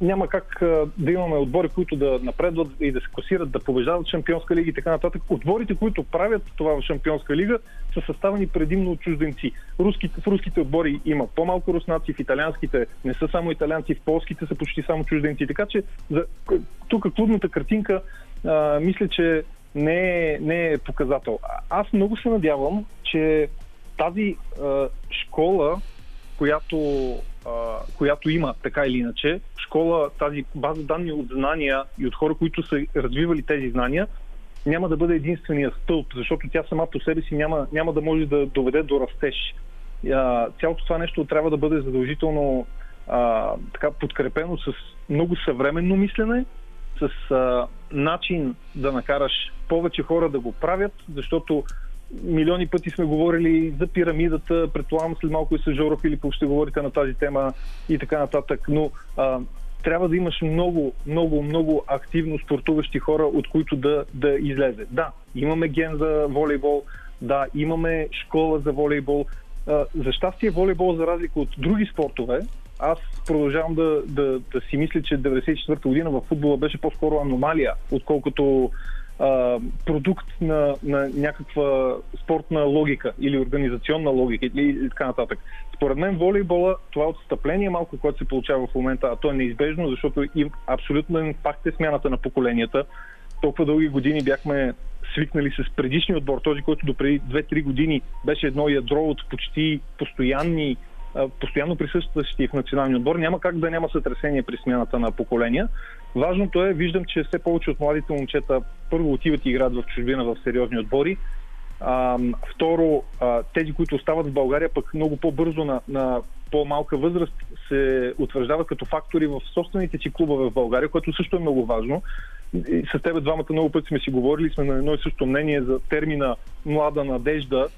няма как а, да имаме отбори, които да напредват и да се класират, да побеждават Шампионска лига и така нататък. Отборите, които правят това в Шампионска лига, са съставени предимно от чужденци. Руските, в руските отбори има по-малко руснаци, в италианските не са само италианци, в полските са почти само чужденци. Така че за, тук клубната картинка а, мисля, че не е, не е показател. Аз много се надявам, че тази а, школа, която, а, която има така или иначе, школа, тази база данни от знания и от хора, които са развивали тези знания, няма да бъде единствения стълб, защото тя сама по себе си няма, няма да може да доведе до растеж. А, цялото това нещо трябва да бъде задължително а, така подкрепено с много съвременно мислене, с а, начин да накараш повече хора да го правят, защото милиони пъти сме говорили за пирамидата, предполагам след малко и с Жоро Филипов ще говорите на тази тема и така нататък, но а, трябва да имаш много, много, много активно спортуващи хора, от които да, да излезе. Да, имаме ген за волейбол, да, имаме школа за волейбол. А, за щастие волейбол, за разлика от други спортове, аз продължавам да, да, да си мисля, че 94-та година в футбола беше по-скоро аномалия, отколкото а, продукт на, на някаква спортна логика или организационна логика или така нататък. Според мен волейбола, това отстъпление малко, което се получава в момента, а то е неизбежно, защото и абсолютно факт е смяната на поколенията. Толкова дълги години бяхме свикнали с предишния отбор, този, който до преди 2-3 години беше едно ядро от почти постоянни постоянно присъстващи в националния отбор, няма как да няма сътресение при смяната на поколения. Важното е, виждам, че все повече от младите момчета първо отиват и играят в чужбина в сериозни отбори. А, второ, а, тези, които остават в България, пък много по-бързо на, на по-малка възраст се утвърждават като фактори в собствените си клубове в България, което също е много важно. И с тебе двамата много пъти сме си говорили, сме на едно и също мнение за термина млада надежда,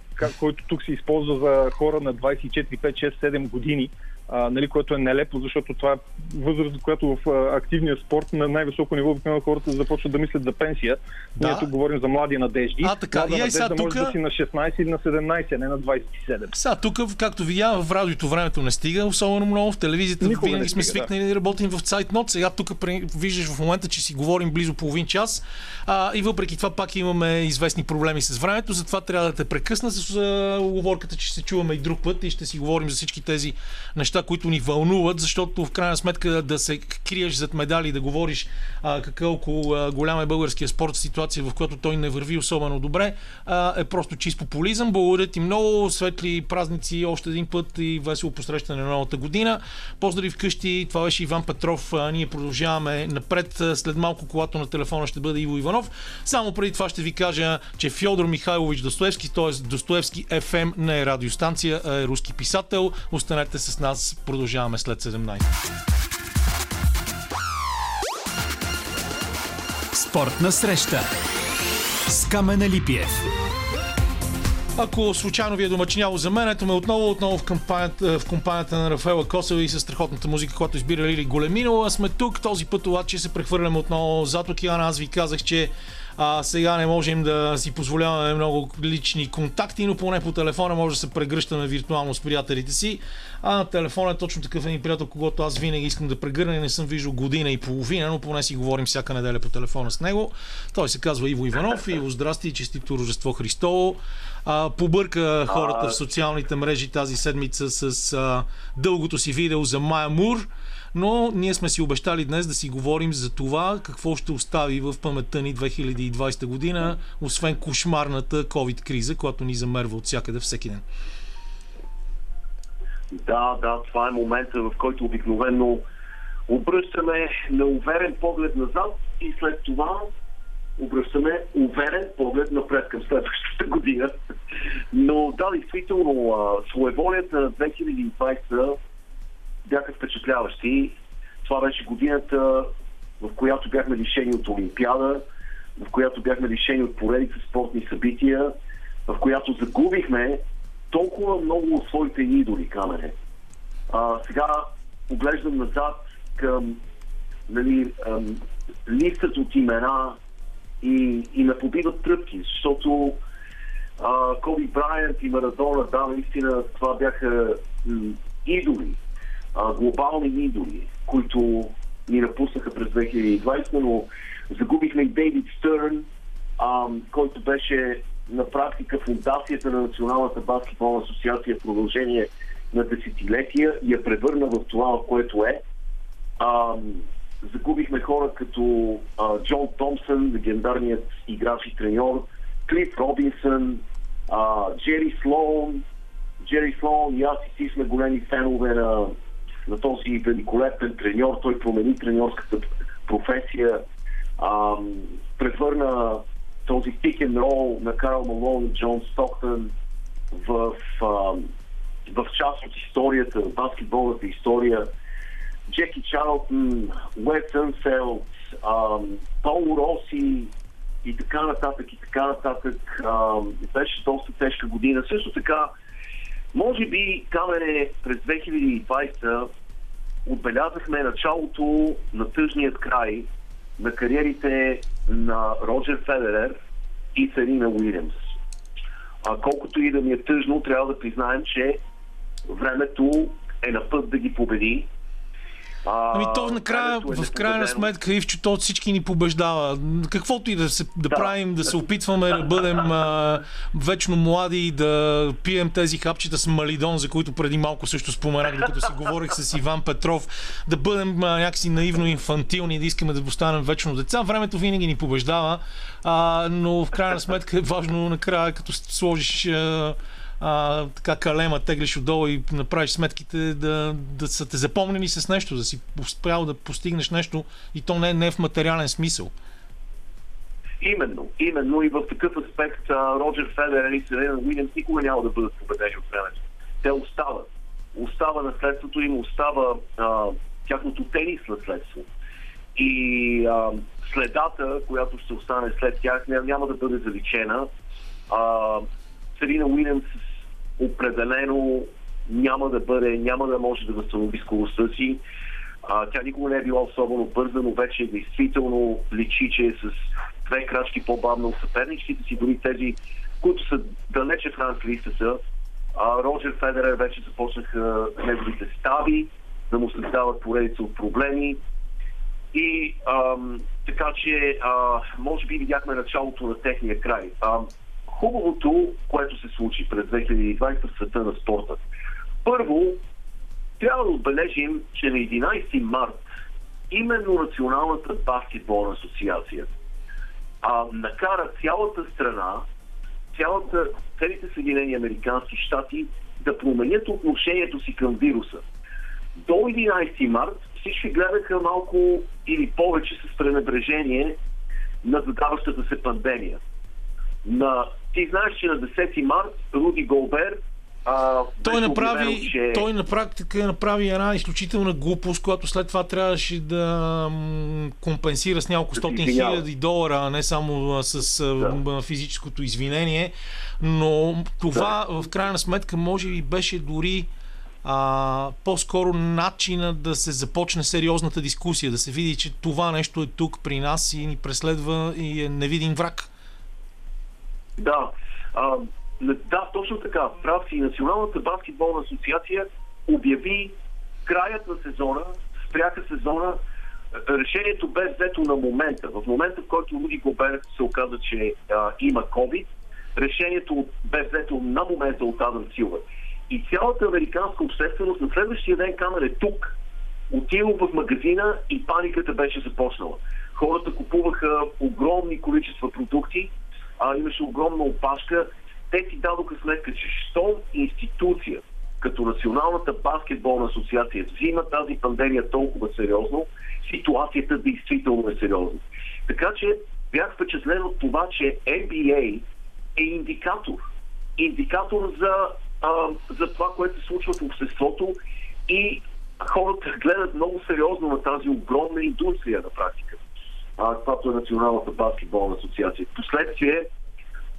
който тук се използва за хора на 24, 5, 6, 7 години а, нали, което е нелепо, защото това е възраст, която в а, активния спорт на най-високо ниво обикновено хората започват да мислят за пенсия. Да. Ние тук говорим за млади надежди. А, така. Млада и надежда сега, може тука... да си на 16 или на 17, а не на 27. Сега, тук, както видя, в радиото времето не стига, особено много в телевизията. Никога винаги сме свикнали да. да работим в Цайтнот. Сега тук виждаш в момента, че си говорим близо половин час. А, и въпреки това пак имаме известни проблеми с времето, затова трябва да те прекъсна с оговорката, че ще се чуваме и друг път и ще си говорим за всички тези неща, които ни вълнуват защото в крайна сметка да се криеш зад медали и да говориш а, а, голям е българския спорт, ситуация в която той не върви особено добре, а, е просто чист популизъм. Благодаря ти много, светли празници още един път и весело посрещане на новата година. Поздрави вкъщи, това беше Иван Петров. А, ние продължаваме напред. След малко, когато на телефона ще бъде Иво Иванов. Само преди това ще ви кажа, че Фьодор Михайлович Достоевски, т.е. Достоевски FM не е радиостанция, а е руски писател. Останете с нас, продължаваме след 17. Спортна среща с Камена Липиев. Ако случайно ви е домачиняло за мен, ето ме отново, отново в компанията, в компанията на Рафаела Косева и с страхотната музика, която избира Лили Големинова. Сме тук, този път обаче се прехвърляме отново зад океана. Аз ви казах, че а, сега не можем да си позволяваме много лични контакти, но поне по телефона може да се прегръщаме виртуално с приятелите си. А на телефона е точно такъв един приятел, когато аз винаги искам да прегърна и не съм виждал година и половина, но поне си говорим всяка неделя по телефона с него. Той се казва Иво Иванов. Иво, здрасти и честито Рождество Христово. А, побърка хората в социалните мрежи тази седмица с а, дългото си видео за Майя Мур но ние сме си обещали днес да си говорим за това какво ще остави в паметта ни 2020 година, освен кошмарната COVID-криза, която ни замерва от всякъде всеки ден. Да, да, това е момента, в който обикновено обръщаме уверен поглед назад и след това обръщаме уверен поглед напред към следващата година. Но да, действително, своеволията на 2020 бяха впечатляващи. Това беше годината, в която бяхме лишени от Олимпиада, в която бяхме лишени от поредица спортни събития, в която загубихме толкова много от своите идоли, камене. А, сега поглеждам назад към нали, ам, листът от имена и, и ме побиват тръпки, защото а, Коби Брайант и Марадона, да, наистина това бяха м, идоли глобални идоли, които ни напуснаха през 2020, но загубихме и Дейвид Стърн, който беше на практика фундацията на Националната баскетболна асоциация в продължение на десетилетия и я превърна в това, което е. А, загубихме хора като а, Джон Томсън, легендарният играч и треньор, Клиф Робинсън, а, Джери Слоун. Джери Слоун и аз и си сме големи фенове на на този великолепен треньор. Той промени треньорската професия, а, превърна този пикен рол на Карл Малон и Джон Стоктън в, а, в част от историята, в баскетболната история. Джеки Чарлтон, УесЪнселд, Пол Роси и така нататък и така нататък. А, беше доста тежка година. Също така може би, Камере, през 2020 отбелязахме началото на тъжният край на кариерите на Роджер Федерер и Серина Уилямс. А колкото и да ми е тъжно, трябва да признаем, че времето е на път да ги победи Ами то накрая, е в крайна сметка, Ивчо, то всички ни побеждава. Каквото и да, се, да, да правим, да се опитваме да бъдем а, вечно млади, да пием тези хапчета с малидон, за които преди малко също споменах, докато си говорих с Иван Петров, да бъдем а, някакси наивно инфантилни, да искаме да останем вечно деца. Времето винаги ни побеждава, а, но в крайна сметка е важно накрая, като сложиш а, а, така калема теглиш отдолу и направиш сметките да, да са те запомнени с нещо, да си успял да постигнеш нещо и то не, не е в материален смисъл. Именно, именно и в такъв аспект а, Роджер Федерер и Серена Уилямс никога няма да бъдат победени от времето. Те остават. Остава наследството им, остава а, тяхното тенис наследство. И а, следата, която ще остане след тях, няма да бъде заличена. А, Серина Уилямс определено няма да бъде, няма да може да възстанови скоростта си. А, тя никога не е била особено бърза, но вече действително личи, че е с две крачки по-бавно от съперничките си, дори тези, които са далече в ранг са. А, Роджер Федерер вече започнаха неговите стави, да му създават поредица от проблеми. И ам, така че, а, може би видяхме началото на техния край. А, хубавото, което се случи през 2020 в света на спорта. Първо, трябва да отбележим, че на 11 март именно Националната баскетболна асоциация а, накара цялата страна, цялата, целите Съединени Американски щати да променят отношението си към вируса. До 11 март всички гледаха малко или повече с пренебрежение на задаващата се пандемия. На, ти знаеш, че на 10 март Руди Голбер а, той, направи, обявено, че... той на практика направи една изключителна глупост, която след това трябваше да компенсира с няколко стотин хиляди долара, а не само с да. физическото извинение. Но това да. в крайна сметка може би беше дори а, по-скоро начина да се започне сериозната дискусия, да се види, че това нещо е тук при нас и ни преследва и е невидим враг. Да. А, да, точно така. Прав си. Националната баскетболна асоциация обяви краят на сезона, спряха сезона. Решението бе взето на момента. В момента, в който Руди Гобер се оказа, че а, има COVID, решението бе взето на момента от Адам Силва. И цялата американска общественост на следващия ден камер е тук. Отива в магазина и паниката беше започнала. Хората купуваха огромни количества продукти, а, имаше огромна опашка те си дадоха сметка, че що институция като Националната баскетболна асоциация взима тази пандемия толкова сериозно, ситуацията действително е сериозна. Така че бях впечатлен от това, че NBA е индикатор. Индикатор за, а, за това, което се случва в обществото и хората гледат много сериозно на тази огромна индустрия на практика. А, това е Националната баскетболна асоциация. Последствие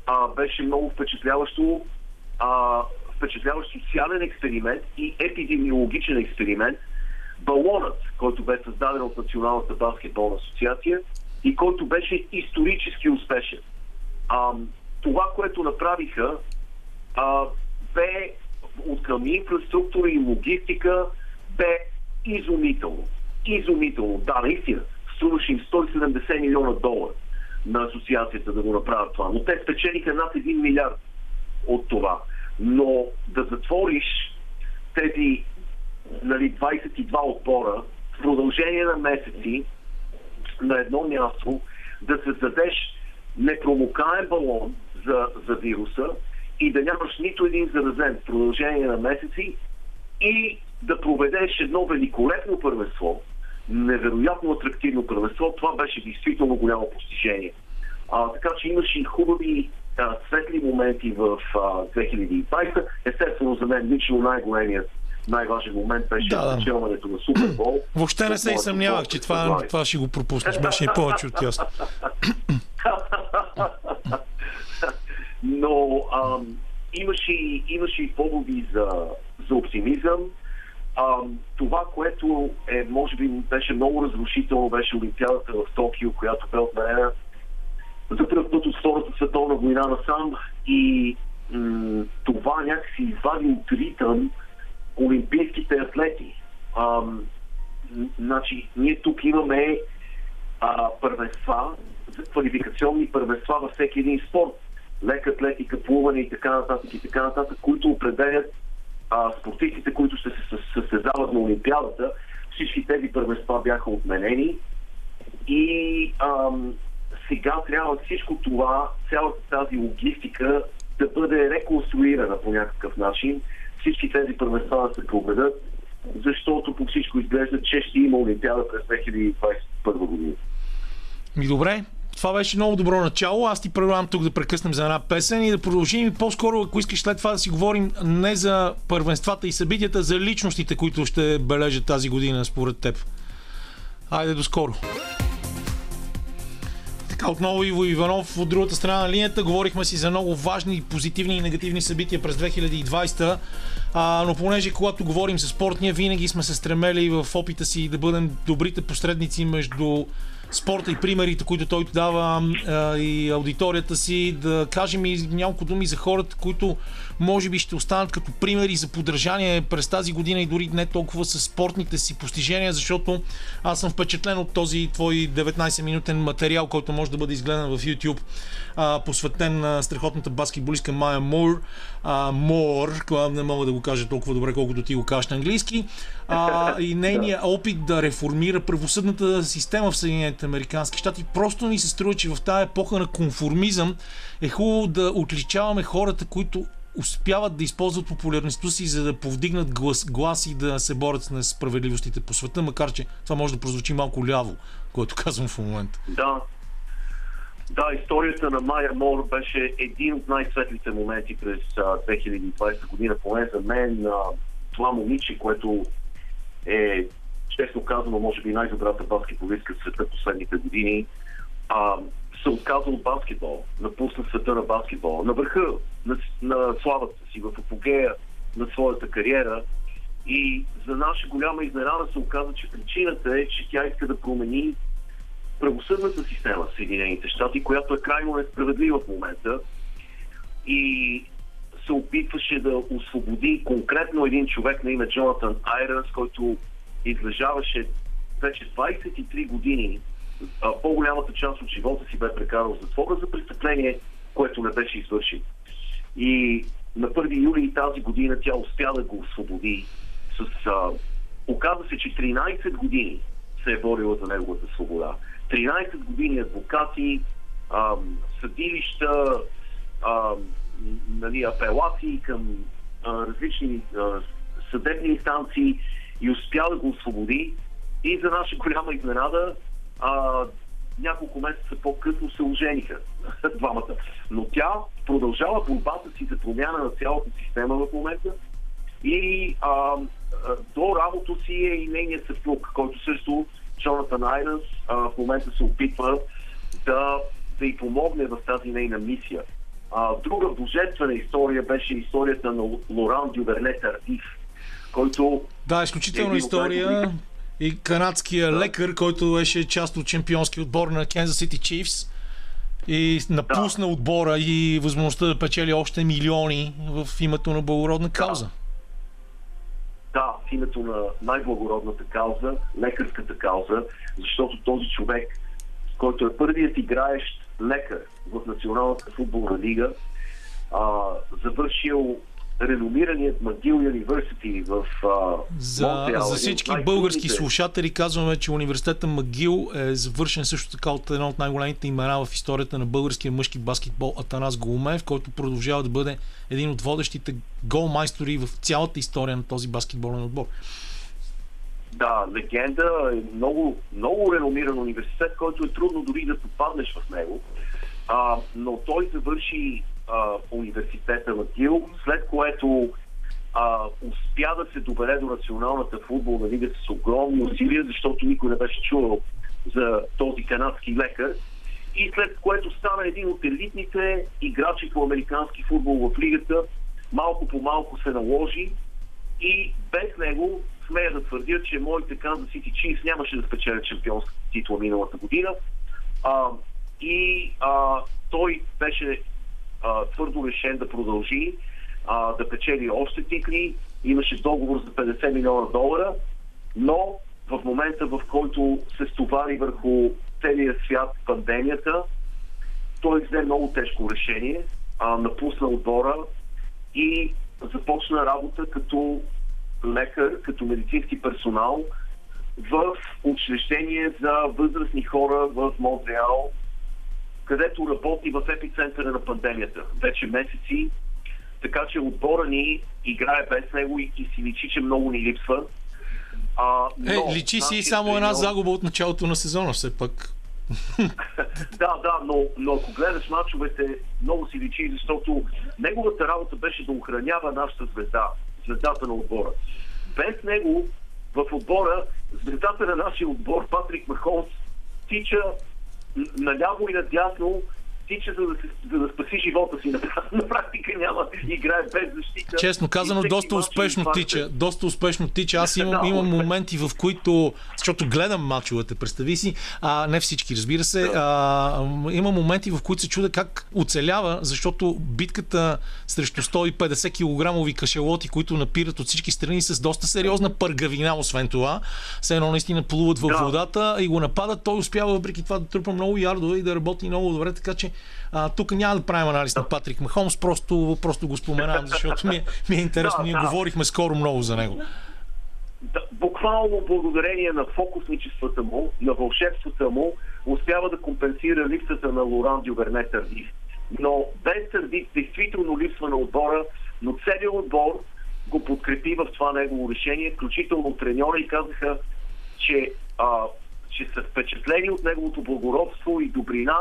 а, беше много впечатляващо, а, впечатляващ социален експеримент и епидемиологичен експеримент. Балонът, който бе създаден от Националната баскетболна асоциация и който беше исторически успешен. А, това, което направиха, а, бе от към инфраструктура и логистика, бе изумително. Изумително. Да, наистина. Струваше им 170 милиона долара на асоциацията да го направят това. Но те спечелиха над 1 милиард от това. Но да затвориш тези нали, 22 отбора в продължение на месеци на едно място, да се задеш непромокаем балон за, за вируса и да нямаш нито един заразен в продължение на месеци и да проведеш едно великолепно първенство, невероятно атрактивно първенство. Това беше действително голямо постижение. А, така че имаше и хубави а, светли моменти в а, 2020. Естествено, за мен лично най-големият най-важен момент беше да, спечелването на Супербол. Въобще не се и съмнявах, че това, това ще го пропуснеш. Беше и повече от ясно. Но ам, имаше, имаше и поводи за, за оптимизъм. А, това, което е, може би беше много разрушително, беше Олимпиадата в Токио, която бе отменена за първ път от Втората световна война насам и м- това някакси извади от ритъм олимпийските атлети. А, значи, ние тук имаме а, първенства, квалификационни първенства във всеки един спорт. Лека атлетика, плуване и така нататък и така нататък, които определят а, спортистите, които се състезават на Олимпиадата, всички тези първенства бяха отменени и ам, сега трябва всичко това, цялата тази логистика да бъде реконструирана по някакъв начин. Всички тези първенства да се проведат, защото по всичко изглежда, че ще има Олимпиада през 2021 година. Ми добре, Това беше много добро начало. Аз ти предлагам тук да прекъснем за една песен и да продължим и по-скоро, ако искаш след това да си говорим не за първенствата и събитията, за личностите, които ще бележат тази година според теб. Айде до скоро. Така, отново Иво Иванов от другата страна на линията. Говорихме си за много важни, позитивни и негативни събития през 2020. А, но понеже когато говорим за спорт, ние винаги сме се стремели в опита си да бъдем добрите посредници между спорта и примерите, които той дава а, и аудиторията си, да кажем и няколко думи за хората, които може би ще останат като примери за поддържание през тази година и дори не толкова с спортните си постижения, защото аз съм впечатлен от този твой 19-минутен материал, който може да бъде изгледан в YouTube, а, посветен на страхотната баскетболистка Майя Мур. А, Мор, не мога да го кажа толкова добре, колкото ти го кажеш на английски. А, и нейният опит да реформира правосъдната система в Съединените Американски щати. Просто ни се струва, че в тази епоха на конформизъм е хубаво да отличаваме хората, които успяват да използват популярността си, за да повдигнат глас, глас и да се борят с несправедливостите по света, макар че това може да прозвучи малко ляво, което казвам в момента. Да. Да, историята на Майя Мор беше един от най-светлите моменти през а, 2020 година, поне за мен. Това момиче, което е, честно казано, може би най-добрата баскетболистка в света последните години, а, се отказа от баскетбол, напусна света на баскетбол, на върха на, на славата си, в апогея на своята кариера. И за наша голяма изненада се оказа, че причината е, че тя иска да промени правосъдната система в Съединените щати, която е крайно несправедлива в момента. И се опитваше да освободи конкретно един човек на име Джонатан Айрънс, който излежаваше вече 23 години по-голямата част от живота си бе прекарал в затвора за престъпление, което не беше извършил. И на 1 юли тази година тя успя да го освободи. С, а, оказа се, че 13 години се е борила за неговата свобода. 13 години адвокати, а, съдилища, а, нали, апелации към а, различни а, съдебни инстанции и успя да го освободи. И за наша голяма изненада а, няколко месеца по-късно се ожениха двамата. Но тя продължава борбата си за промяна на цялата система в момента и а, а, до работа си е и нейният съпруг, който също Джонатан Айрънс а, в момента се опитва да, да й помогне в тази нейна мисия. А, друга божествена история беше историята на Лоран Дюверне Тардив, който... Да, изключителна е история и канадския да. лекар, който беше част от чемпионски отбор на Kansas City Chiefs и напусна да. отбора и възможността да печели още милиони в името на благородна кауза. Да. да, в името на най-благородната кауза, лекарската кауза, защото този човек, който е първият играещ лекар в Националната футболна лига, а, завършил реномираният Магил Университи в а, за, Монтреал. За всички български слушатели казваме, че университета Магил е завършен също така от едно от най-големите имена в историята на българския мъжки баскетбол Атанас Голумев, който продължава да бъде един от водещите голмайстори в цялата история на този баскетболен отбор. Да, легенда е много, много реномиран университет, който е трудно дори да попаднеш в него. А, но той завърши а, университета на Тил, след което а, успя да се добере до националната футболна лига с огромни усилия, защото никой не беше чувал за този канадски лекар. И след което стана един от елитните играчи по американски футбол в лигата, малко по малко се наложи и без него смея да твърдя, че моите Kansas City Chiefs нямаше да спечелят шампионска титла миналата година. А, и а, той беше а, твърдо решен да продължи а, да печели още титли. Имаше договор за 50 милиона долара, но в момента, в който се стовари върху целия свят пандемията, той взе много тежко решение, а, напусна отбора и започна работа като лекар, като медицински персонал в учреждение за възрастни хора в Монреал, където работи в епицентъра на пандемията вече месеци. Така че отбора ни играе без него и, и си личи, че много ни липсва. А, но, е, личи си само една загуба от началото на сезона, все пак. да, да, но, но ако гледаш мачовете, много си личи, защото неговата работа беше да охранява нашата звезда, звездата на отбора. Без него в отбора, звездата на нашия отбор, Патрик Махонс, тича наляво и надясно тича, за да, за да спаси живота си. На, на практика няма играе без защита. Честно казано, доста успешно тича. Доста успешно тича. Аз имам, имам моменти, в които, защото гледам мачовете, представи си, а не всички, разбира се, а, има моменти, в които се чуда как оцелява, защото битката срещу 150 кг кашелоти, които напират от всички страни с доста сериозна пъргавина, освен това, все едно наистина плуват във водата и го нападат, той успява въпреки това да трупа много ярдове и да работи много добре, така че а, тук няма да правим анализ на Патрик Махомс, просто, просто го споменавам, защото ми е, ми е интересно. Ние да. говорихме скоро много за него. Да, буквално благодарение на фокусничествата му, на вълшебствата му, успява да компенсира липсата на Лоран Дюверне Търдив. Но без Търдив действително липсва на отбора, но целият отбор го подкрепи в това негово решение, включително треньора и казаха, че, а, че са впечатлени от неговото благородство и добрина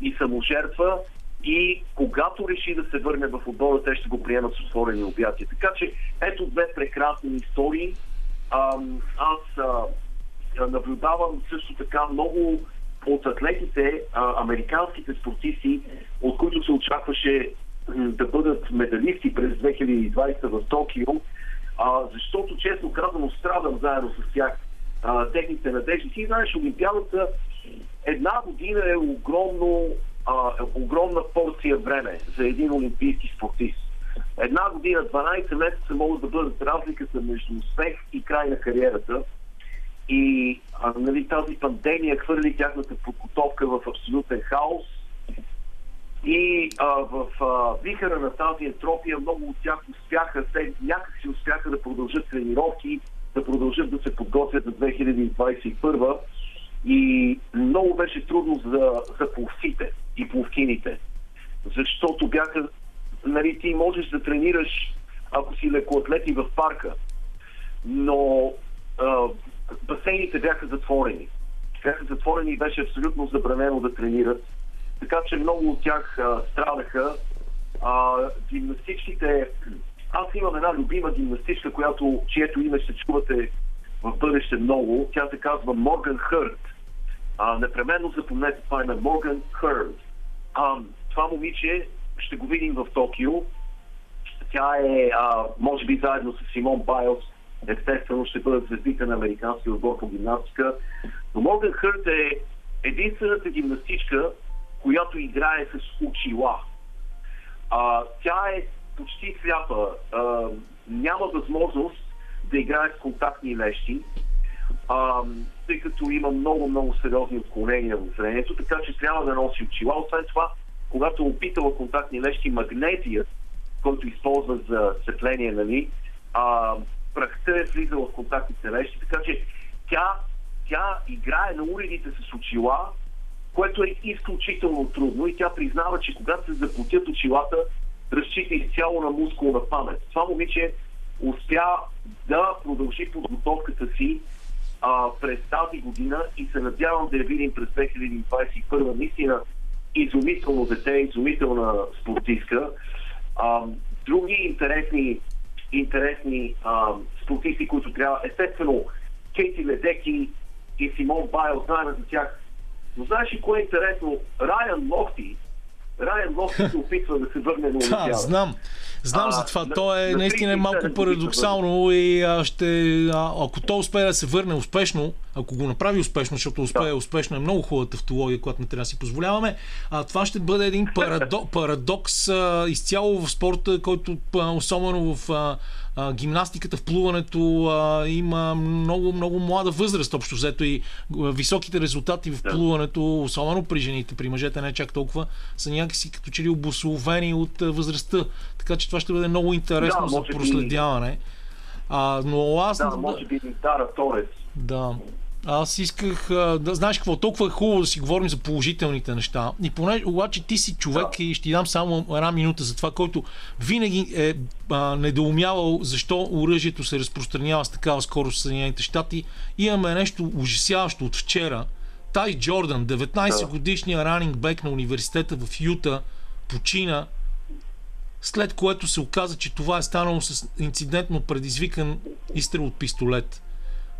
и саможертва и когато реши да се върне в отбора, те ще го приемат с отворени обятия. Така че ето две прекрасни истории. Аз наблюдавам също така много от атлетите, американските спортисти, от които се очакваше да бъдат медалисти през 2020 в Токио, защото честно казано страдам заедно с тях техните надежди. Ти знаеш, Олимпиадата една година е огромно, а, огромна порция време за един олимпийски спортист. Една година, 12 месеца могат да бъдат разликата между успех и край на кариерата. И а, нали, тази пандемия хвърли тяхната подготовка в абсолютен хаос. И а, в а, вихара на тази ентропия много от тях успяха, те някак успяха да продължат тренировки, да продължат да се подготвят за 2021 и много беше трудно за, за пловците и пловкините, защото бяха, нали, ти можеш да тренираш, ако си лекоатлет и в парка, но а, басейните бяха затворени. Бяха затворени и беше абсолютно забранено да тренират. Така че много от тях а, страдаха. А, гимнастичките... Аз имам една любима гимнастичка, която, чието име ще чувате в бъдеще много. Тя се казва Морган Хърт. А, непременно запомнете това е на Морган Хърд. Това момиче ще го видим в Токио. Тя е, а, може би заедно с Симон Байлс, естествено ще бъдат звездите на американския отбор по гимнастика. Но Морган Хърт е единствената гимнастичка, която играе с очила. А, тя е почти сляпа. А, няма възможност да играе с контактни лещи а, тъй като има много, много сериозни отклонения в зрението, така че трябва да носи очила. Освен това, когато е опитала контактни лещи, магнезият, който използва за светление, нали, а, прахта е влизала в контактните лещи, така че тя, тя играе на уредите с очила, което е изключително трудно и тя признава, че когато се запотят очилата, разчита изцяло на мускулна памет. Това момиче успя да продължи подготовката си а, през тази година и се надявам да я видим през 2021. Наистина изумително дете, изумителна спортистка. А, други интересни, интересни а, спортисти, които трябва, естествено, Кейти Ледеки и Симон Байл, знаем за тях. Но знаеш ли кое е интересно? Райан Лохти, Райан Лохти се опитва да се върне на Олимпиада. Да, знам. Знам а, за това. На, то е на наистина е малко парадоксално и а, ще, а, ако то успее да се върне успешно, ако го направи успешно, защото успее да. успешно е много хубава тавтология, която не трябва да си позволяваме, а, това ще бъде един парадо, парадокс а, изцяло в спорта, който а, особено в а, а, гимнастиката, в плуването а, има много, много млада възраст, общо взето и високите резултати в плуването, особено при жените, при мъжете не чак толкова, са някакси като че ли обословени от а, възрастта. Така че това ще бъде много интересно да, за проследяване. А, но аз... Да, може би Дара Торес. Да. Аз исках да знаеш какво, толкова е хубаво да си говорим за положителните неща. И понеже обаче ти си човек да. и ще ти дам само една минута за това, който винаги е а, недоумявал защо оръжието се разпространява с такава скорост в Съединените щати. Имаме нещо ужасяващо от вчера, Тай Джордан, 19 годишния ранинг бек на университета в Юта, почина, след което се оказа, че това е станало с инцидентно предизвикан изстрел от пистолет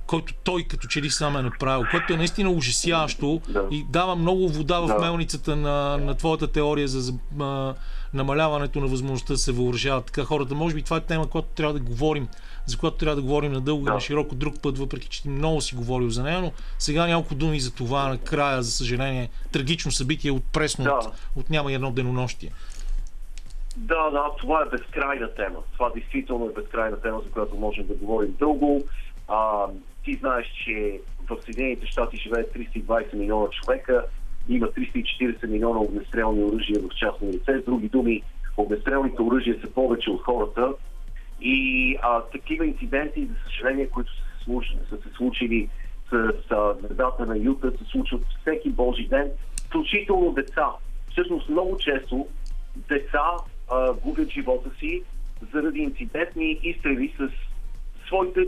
който той като че ли сам е направил, което е наистина ужасяващо Да. и дава много вода в Да. мелницата на, на твоята теория за, а, намаляването на възможността да се въоръжават така хората. Може би това е тема, която трябва да говорим, за която трябва да говорим надълго и Да. на широко друг път, въпреки че ти много си говорил за нея, но сега няколко думи за това накрая, за съжаление, трагично събитие от пресно, Да. от, от няма и едно денонощие. Да, да, това е безкрайна тема. Това действително е безкрайна тема, за която можем да говорим дълго. А, ти знаеш, че в Съединените щати живеят 320 милиона човека, има 340 милиона огнестрелни оръжия в частни лице. С други думи, огнестрелните оръжия са повече от хората. И а, такива инциденти, за съжаление, които са се случили, са се случили с, с звездата на Юта, се случват всеки Божи ден, включително деца. Всъщност много често деца а, губят живота си заради инцидентни изстрели с своите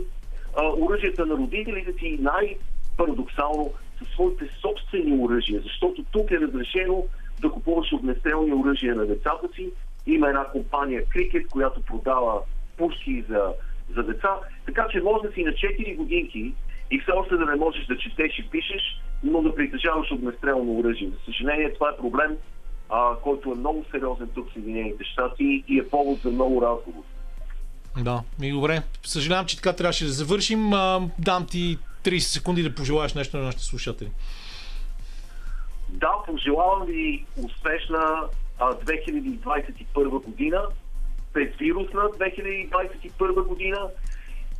оръжията на родителите си и най-парадоксално със своите собствени оръжия, защото тук е разрешено да купуваш огнестрелни оръжия на децата си. Има една компания Крикет, която продава пушки за, за деца. Така че може да си на 4 годинки и все още да не можеш да четеш и пишеш, но да притежаваш огнестрелно оръжие. За съжаление, това е проблем, а, който е много сериозен тук в Съединените щати и е повод за много разговор. Да, ми добре. Съжалявам, че така трябваше да завършим. Дам ти 30 секунди да пожелаеш нещо на нашите слушатели. Да, пожелавам ви успешна а, 2021 година, безвирусна 2021 година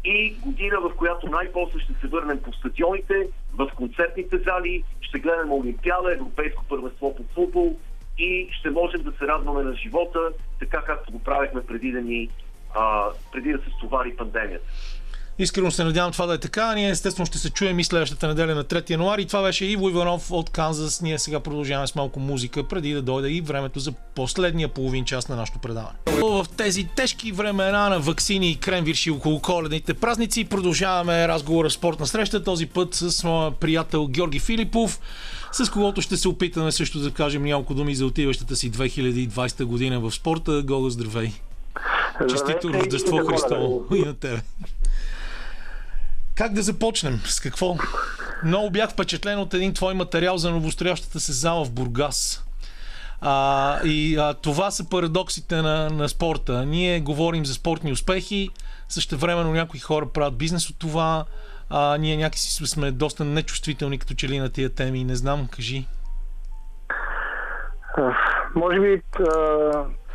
и година, в която най-после ще се върнем по стадионите, в концертните зали, ще гледаме Олимпиада, Европейско първенство по футбол и ще можем да се радваме на живота, така както го правихме преди да ни а, преди да се стовари пандемията. Искрено се надявам това да е така. Ние естествено ще се чуем и следващата неделя на 3 януари. Това беше Иво Иванов от Канзас. Ние сега продължаваме с малко музика, преди да дойде и времето за последния половин час на нашото предаване. В тези тежки времена на ваксини и кремвирши около коледните празници продължаваме разговора спортна среща. Този път с моя приятел Георги Филипов, с когото ще се опитаме също да кажем няколко думи за отиващата си 2020 година в спорта. Гого, здравей! Честито Рождество. Христово и на тебе. Как да започнем? С какво? Много бях впечатлен от един твой материал за новостроящата се зала в Бургас. А, и а, това са парадоксите на, на спорта. Ние говорим за спортни успехи, също времено някои хора правят бизнес от това, а ние някакси сме доста нечувствителни като че ли на тия теми. Не знам, кажи. Може би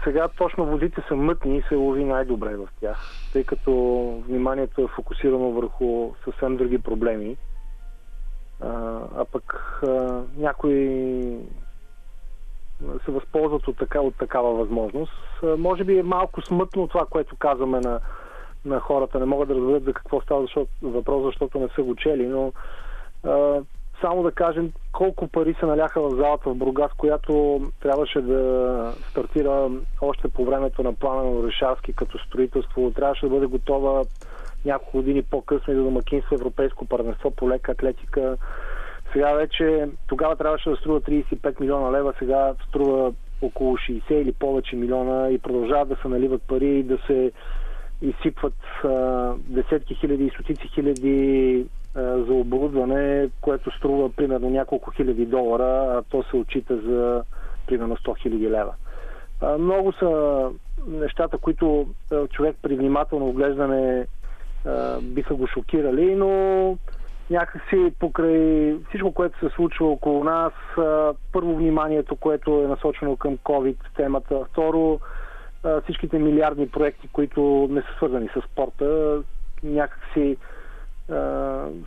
сега точно водите са мътни и се лови най-добре в тях, тъй като вниманието е фокусирано върху съвсем други проблеми. А, а пък а, някои се възползват от, така, от такава възможност. А, може би е малко смътно това, което казваме на, на хората. Не могат да разберат за какво става защото, въпрос, защото не са го чели, но а, само да кажем колко пари се наляха в залата в Бургас, която трябваше да стартира още по времето на плана на Орешарски като строителство. Трябваше да бъде готова няколко години по-късно и да домакинства Европейско първенство по лека атлетика. Сега вече, тогава трябваше да струва 35 милиона лева, сега струва около 60 или повече милиона и продължават да се наливат пари и да се изсипват а, десетки хиляди и стотици хиляди за оборудване, което струва примерно няколко хиляди долара, а то се отчита за примерно 100 хиляди лева. Много са нещата, които а, човек при внимателно оглеждане а, биха го шокирали, но някакси покрай всичко, което се случва около нас, първо вниманието, което е насочено към COVID темата, второ всичките милиардни проекти, които не са свързани с спорта, някакси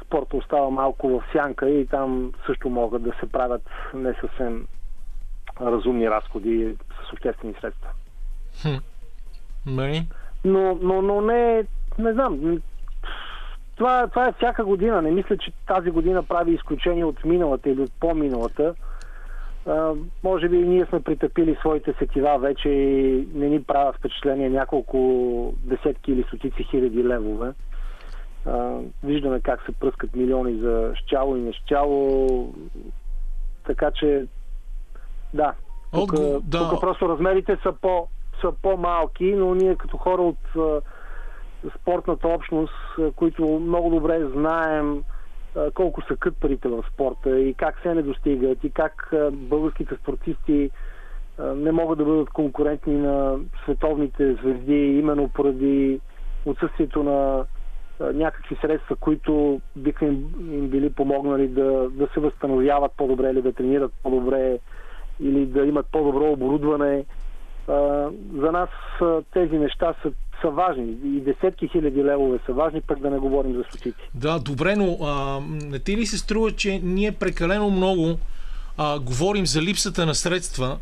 спорта остава малко в сянка и там също могат да се правят не съвсем разумни разходи с обществени средства. Нали? Но, но, но не, не знам. Това, това е всяка година. Не мисля, че тази година прави изключение от миналата или от по-миналата. А, може би ние сме притъпили своите сетива вече и не ни правят впечатление няколко десетки или стотици хиляди левове. А, виждаме как се пръскат милиони за щяло и нещяло. Така че, да. Тук, Отго- да. тук просто размерите са, по, са по-малки, но ние като хора от а, спортната общност, а, които много добре знаем а, колко са кът парите в спорта и как се не достигат и как а, българските спортисти не могат да бъдат конкурентни на световните звезди, именно поради отсъствието на някакви средства, които биха им, им били помогнали да, да се възстановяват по-добре или да тренират по-добре или да имат по-добро оборудване. За нас тези неща са, са важни и десетки хиляди левове са важни, пък да не говорим за стотици. Да, добре, но а, не ти ли се струва, че ние прекалено много а, говорим за липсата на средства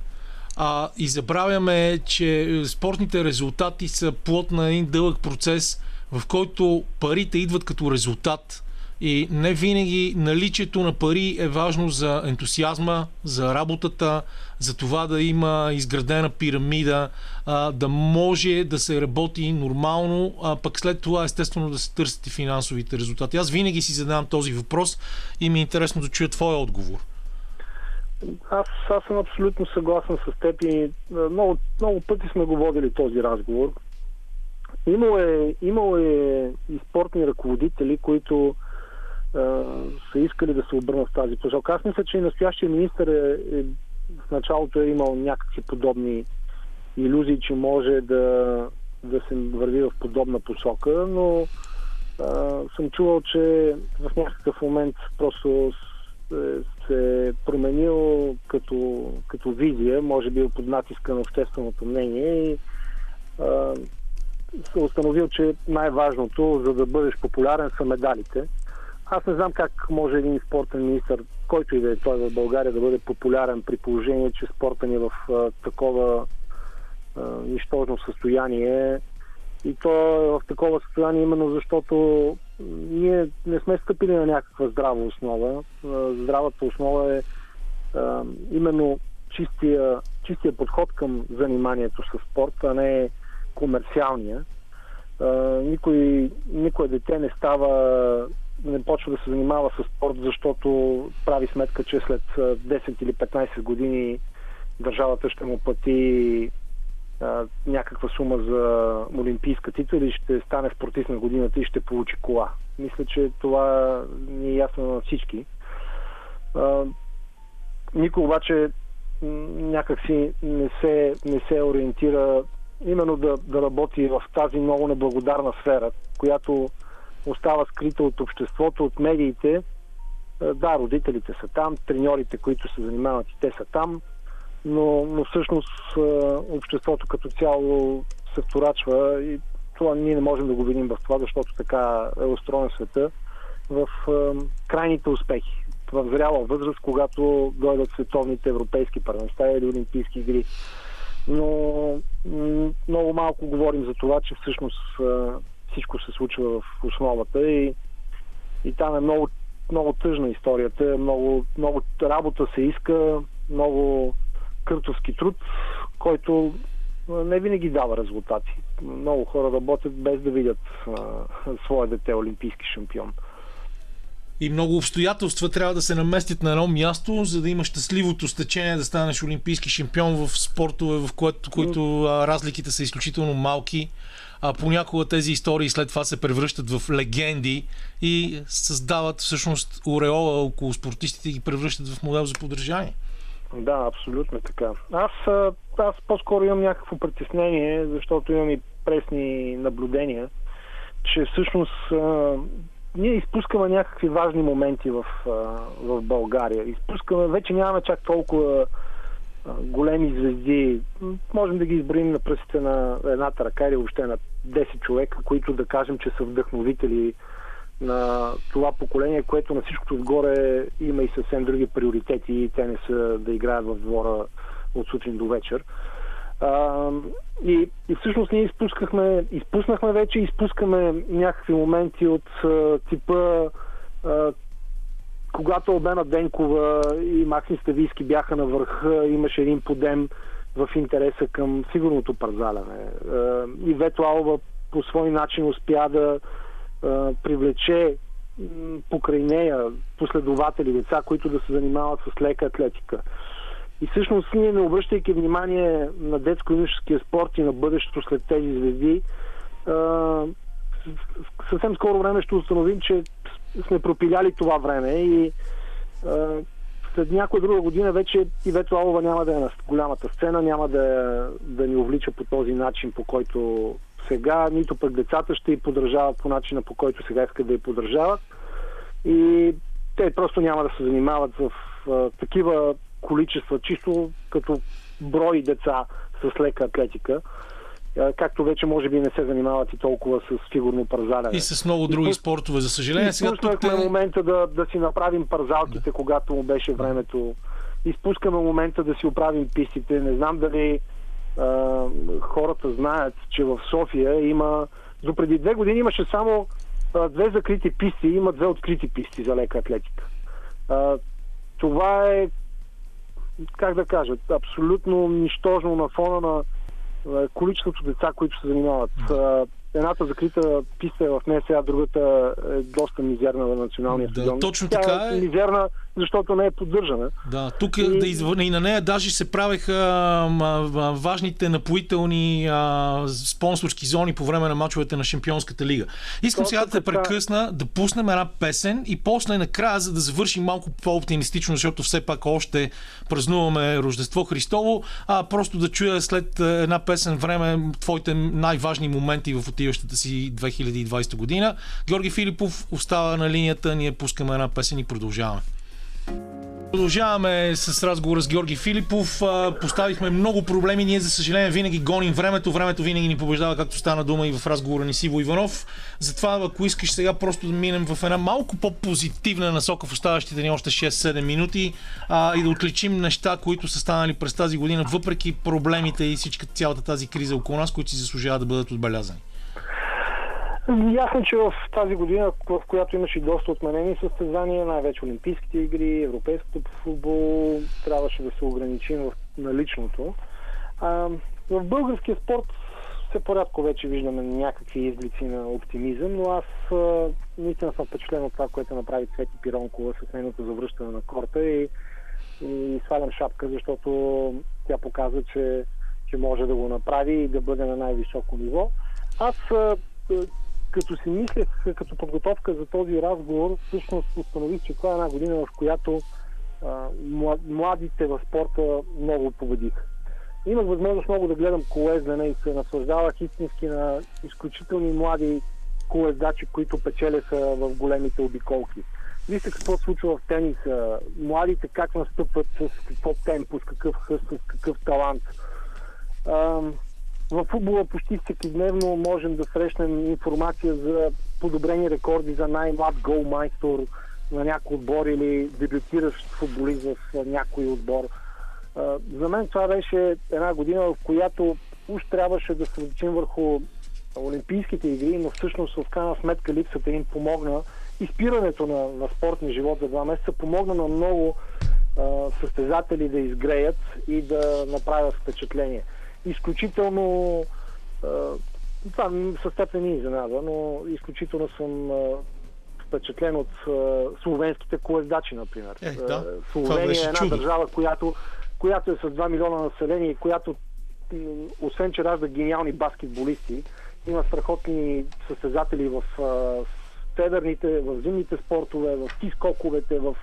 а, и забравяме, че спортните резултати са плод на един дълъг процес, в който парите идват като резултат и не винаги наличието на пари е важно за ентусиазма, за работата, за това да има изградена пирамида, да може да се работи нормално, а пък след това естествено да се търсят и финансовите резултати. Аз винаги си задавам този въпрос и ми е интересно да чуя твоя отговор. Аз, аз съм абсолютно съгласен с теб и много, много пъти сме го водили този разговор. Имало е, имало е и спортни ръководители, които а, са искали да се обърнат в тази посока. Аз мисля, че и настоящия министр е, е, в началото е имал някакви подобни иллюзии, че може да, да се върви в подобна посока, но а, съм чувал, че в някакъв момент просто се, се е променил като, като визия, може би под натиска на общественото мнение и а, се установил, че най-важното, за да бъдеш популярен, са медалите. Аз не знам как може един спортен министр, който и да е той в България, да бъде популярен при положение, че спорта ни е в а, такова а, нищожно състояние. И то е в такова състояние именно защото ние не сме стъпили на някаква здрава основа. Здравата основа е а, именно чистия, чистия подход към заниманието с спорт, а не комерциалния. Никой, никое дете не става, не почва да се занимава с спорт, защото прави сметка, че след а, 10 или 15 години държавата ще му плати някаква сума за олимпийска титла или ще стане спортист на годината и ще получи кола. Мисля, че това ни е ясно на всички. А, никой обаче някакси не се, не се ориентира именно да, да работи в тази много неблагодарна сфера, която остава скрита от обществото, от медиите. А, Да, родителите са там, треньорите, които се занимават и те са там, но, но всъщност а, обществото като цяло се вторачва и това ние не можем да го видим в това, защото така е устроен света в а, крайните успехи. В зряла възраст, когато дойдат световните европейски първенства или олимпийски игри. Но много малко говорим за това, че всъщност всичко се случва в основата и, и там е много, много тъжна историята. Много, много работа се иска, много къртовски труд, който не винаги дава резултати. Много хора работят без да видят а, своя дете олимпийски шампион. И много обстоятелства трябва да се наместят на едно място, за да имаш щастливото стечение да станеш олимпийски шампион в спортове, в което, които разликите са изключително малки. А понякога тези истории след това се превръщат в легенди и създават всъщност ореола около спортистите и ги превръщат в модел за поддържание. Да, абсолютно така. Аз, аз по-скоро имам някакво притеснение, защото имам и пресни наблюдения, че всъщност ние изпускаме някакви важни моменти в, в България. Изпускаме, вече нямаме чак толкова големи звезди. Можем да ги изброим на пръстите на едната ръка или въобще на 10 човека, които да кажем, че са вдъхновители на това поколение, което на всичкото отгоре има и съвсем други приоритети и те не са да играят в двора от сутрин до вечер. А, и, и всъщност ние изпускахме, изпуснахме вече, изпускаме някакви моменти от а, типа а, когато Обена Денкова и Максим Ставийски бяха на върха, имаше един подем в интереса към сигурното парзаляне. И Вето Алба по свой начин успя да привлече покрай нея последователи, деца, които да се занимават с лека атлетика. И всъщност ние, не обръщайки внимание на детско-юношеския спорт и на бъдещето след тези звезди, съвсем скоро време ще установим, че сме пропиляли това време и след някоя друга година вече Ивето Алова няма да е на голямата сцена, няма да, да ни увлича по този начин, по който сега, нито пък децата ще й поддържават по начина, по който сега искат да я поддържават. И те просто няма да се занимават в а, такива количества, чисто като брой деца с лека атлетика, както вече може би не се занимават и толкова с фигурно парзаляне. И с много други И- спортове, за съжаление. Сега тук те... момента да, да си направим парзалките, когато му беше времето. Изпускаме момента да си оправим пистите. Не знам дали а, хората знаят, че в София има... До преди две години имаше само а, две закрити писти, има две открити писти за лека атлетика. А, това е, как да кажа, абсолютно нищожно на фона на количеството деца, които се занимават. Едната закрита писта е в НСА, другата е доста мизерна на националния Да, стадион. точно Тя така е. мизерна, защото не е поддържана. Да, тук И- да изв... и на нея даже се правеха а, а, важните напоителни а, спонсорски зони по време на мачовете на Шампионската лига. Искам Точно сега да те прекъсна, да пуснем една песен и после накрая, за да завършим малко по-оптимистично, защото все пак още празнуваме Рождество Христово, а просто да чуя след а, една песен време твоите най-важни моменти в отиващата си 2020 година. Георги Филипов остава на линията, ние пускаме една песен и продължаваме. Продължаваме с разговора с Георги Филипов. Поставихме много проблеми. Ние, за съжаление, винаги гоним времето. Времето винаги ни побеждава, както стана дума и в разговора ни с Иво Иванов. Затова, ако искаш сега просто да минем в една малко по-позитивна насока в оставащите ни още 6-7 минути а, и да отличим неща, които са станали през тази година, въпреки проблемите и всичка цялата тази криза около нас, които си заслужават да бъдат отбелязани. Ясно, че в тази година, в която имаше доста отменени състезания, най-вече Олимпийските игри, Европейското по футбол, трябваше да се ограничим в наличното. А, в българския спорт все по-рядко вече виждаме някакви изблици на оптимизъм, но аз наистина съм впечатлен от това, което направи Цвети Пиронкова с нейното завръщане на корта и, и свалям шапка, защото тя показва, че, че може да го направи и да бъде на най-високо ниво. Аз като си мислех като подготовка за този разговор, всъщност установих, че това е една година, в която а, мла- младите в спорта много победиха. Имах възможност много да гледам колездене и се наслаждавах истински на изключителни млади колездачи, които печелеха в големите обиколки. Вижте какво случва в тениса. Младите как настъпват, с какво темпо, с какъв хъс, с какъв талант. В футбола почти всеки дневно можем да срещнем информация за подобрени рекорди за най-млад голмайстор на някой отбор или дебютиращ футболист в някой отбор. За мен това беше една година, в която уж трябваше да се различим върху Олимпийските игри, но всъщност в крайна сметка липсата им помогна и спирането на, на спортния живот за два месеца помогна на много а, състезатели да изгреят и да направят впечатление. Изключително това със теб не изненада, но изключително съм впечатлен от словенските колездачи, например. Е, да. Словения е една чудо. държава, която, която е с 2 милиона население и която освен, че ражда гениални баскетболисти, има страхотни състезатели в а, федерните, в зимните спортове, в ски-скоковете, в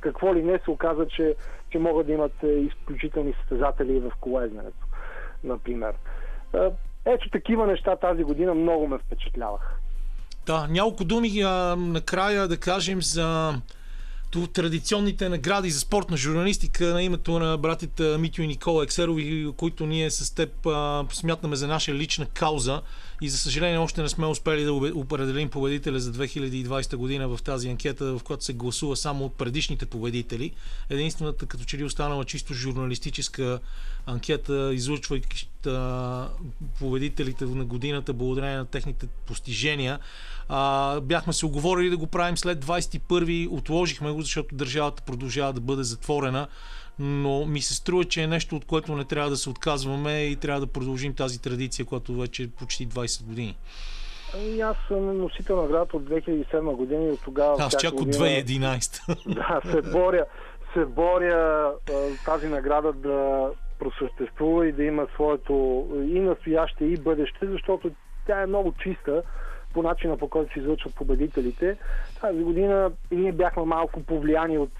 какво ли не се оказа, че, че могат да имат изключителни състезатели в колезненето, например. Ето такива неща тази година много ме впечатляваха. Да, няколко думи а, накрая да кажем за традиционните награди за спортна журналистика на името на братите Митю и Никола Ексерови, които ние с теб а, смятаме за наша лична кауза и за съжаление още не сме успели да определим победителя за 2020 година в тази анкета, в която се гласува само от предишните победители. Единствената като че ли останала чисто журналистическа анкета, излучвайки победителите на годината благодарение на техните постижения. А, бяхме се оговорили да го правим след 21-ви, отложихме го, защото държавата продължава да бъде затворена, но ми се струва, че е нещо, от което не трябва да се отказваме и трябва да продължим тази традиция, която вече е почти 20 години. Ами аз съм носител на наградата от 2007 година и от тогава... Аз чак от година- 2011. Да, се боря, се боря тази награда да просъществува и да има своето и настояще, и бъдеще, защото тя е много чиста по начина по който се излъчват победителите. Тази година ние бяхме малко повлияни от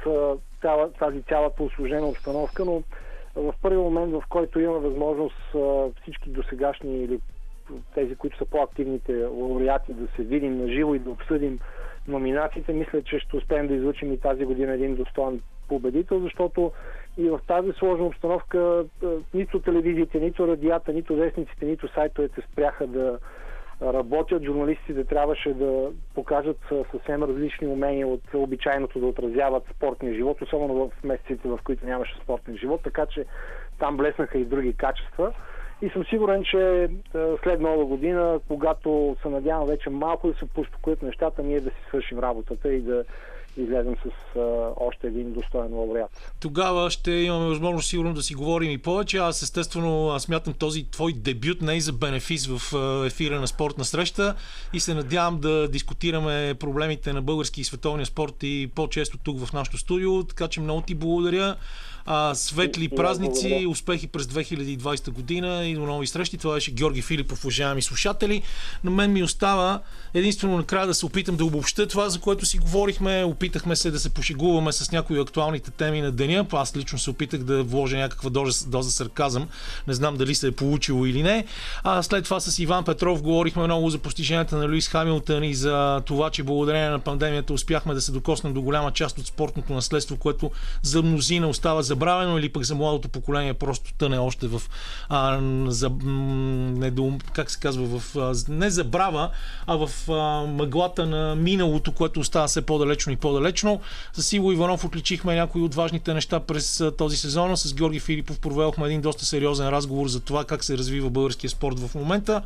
цяла, тази цялата осложнена обстановка, но в първи момент, в който имаме възможност всички досегашни или тези, които са по-активните лауреати, да се видим на живо и да обсъдим номинациите, мисля, че ще успеем да излучим и тази година един достоен победител, защото и в тази сложна обстановка нито телевизиите, нито радията, нито вестниците, нито сайтовете спряха да работят. Журналистите трябваше да покажат съвсем различни умения от обичайното да отразяват спортния живот, особено в месеците, в които нямаше спортен живот, така че там блеснаха и други качества. И съм сигурен, че след нова година, когато се надявам вече малко да се поуспокоят нещата, ние да си свършим работата и да излезем с а, още един достоен лауреат. Тогава ще имаме възможност сигурно да си говорим и повече. Аз естествено аз смятам този твой дебют не е за бенефис в ефира на спортна среща и се надявам да дискутираме проблемите на български и световния спорт и по-често тук в нашото студио. Така че много ти благодаря. А, светли И- празници, успехи през 2020 година и до нови срещи. Това беше Георги Филипов, уважаеми слушатели. На мен ми остава единствено накрая да се опитам да обобща това, за което си говорихме. Опитахме се да се пошегуваме с някои актуалните теми на деня. Аз лично се опитах да вложа някаква доза, доза сарказъм. Не знам дали се е получило или не. А след това с Иван Петров говорихме много за постиженията на Луис Хамилтън и за това, че благодарение на пандемията успяхме да се докоснем до голяма част от спортното наследство, което за мнозина остава забравено или пък за младото поколение просто тъне още в а, за, м, недоум, как се казва, в а, не забрава, а в а, мъглата на миналото, което остава все по-далечно и по-далечно. С Иво Иванов отличихме някои от важните неща през а, този сезон. С Георги Филипов проведохме един доста сериозен разговор за това как се развива българския спорт в момента.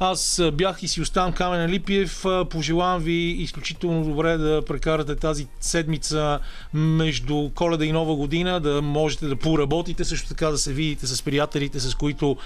Аз бях и си оставам Камен Липиев. Пожелавам ви изключително добре да прекарате тази седмица между коледа и нова година, да можете да поработите, също така да се видите с приятелите, с които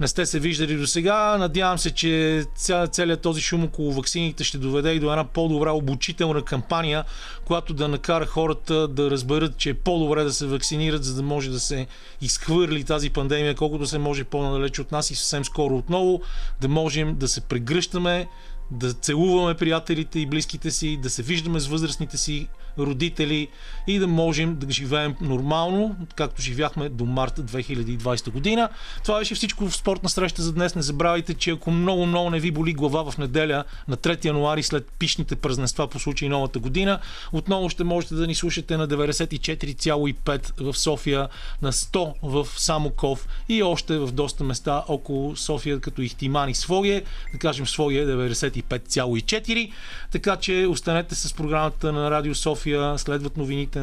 не сте се виждали до сега. Надявам се, че ця, целият този шум около ваксините ще доведе и до една по-добра обучителна кампания, която да накара хората да разберат, че е по-добре да се вакцинират, за да може да се изхвърли тази пандемия колкото се може по-надалеч от нас и съвсем скоро отново да можем да се прегръщаме, да целуваме приятелите и близките си, да се виждаме с възрастните си родители и да можем да живеем нормално, както живяхме до март 2020 година. Това беше всичко в спортна среща за днес. Не забравяйте, че ако много-много не ви боли глава в неделя на 3 януари след пишните празненства по случай новата година, отново ще можете да ни слушате на 94,5 в София, на 100 в Самоков и още в доста места около София, като Ихтиман и Своге, да кажем Своге 95,4. Така че останете с програмата на Радио София, следват новините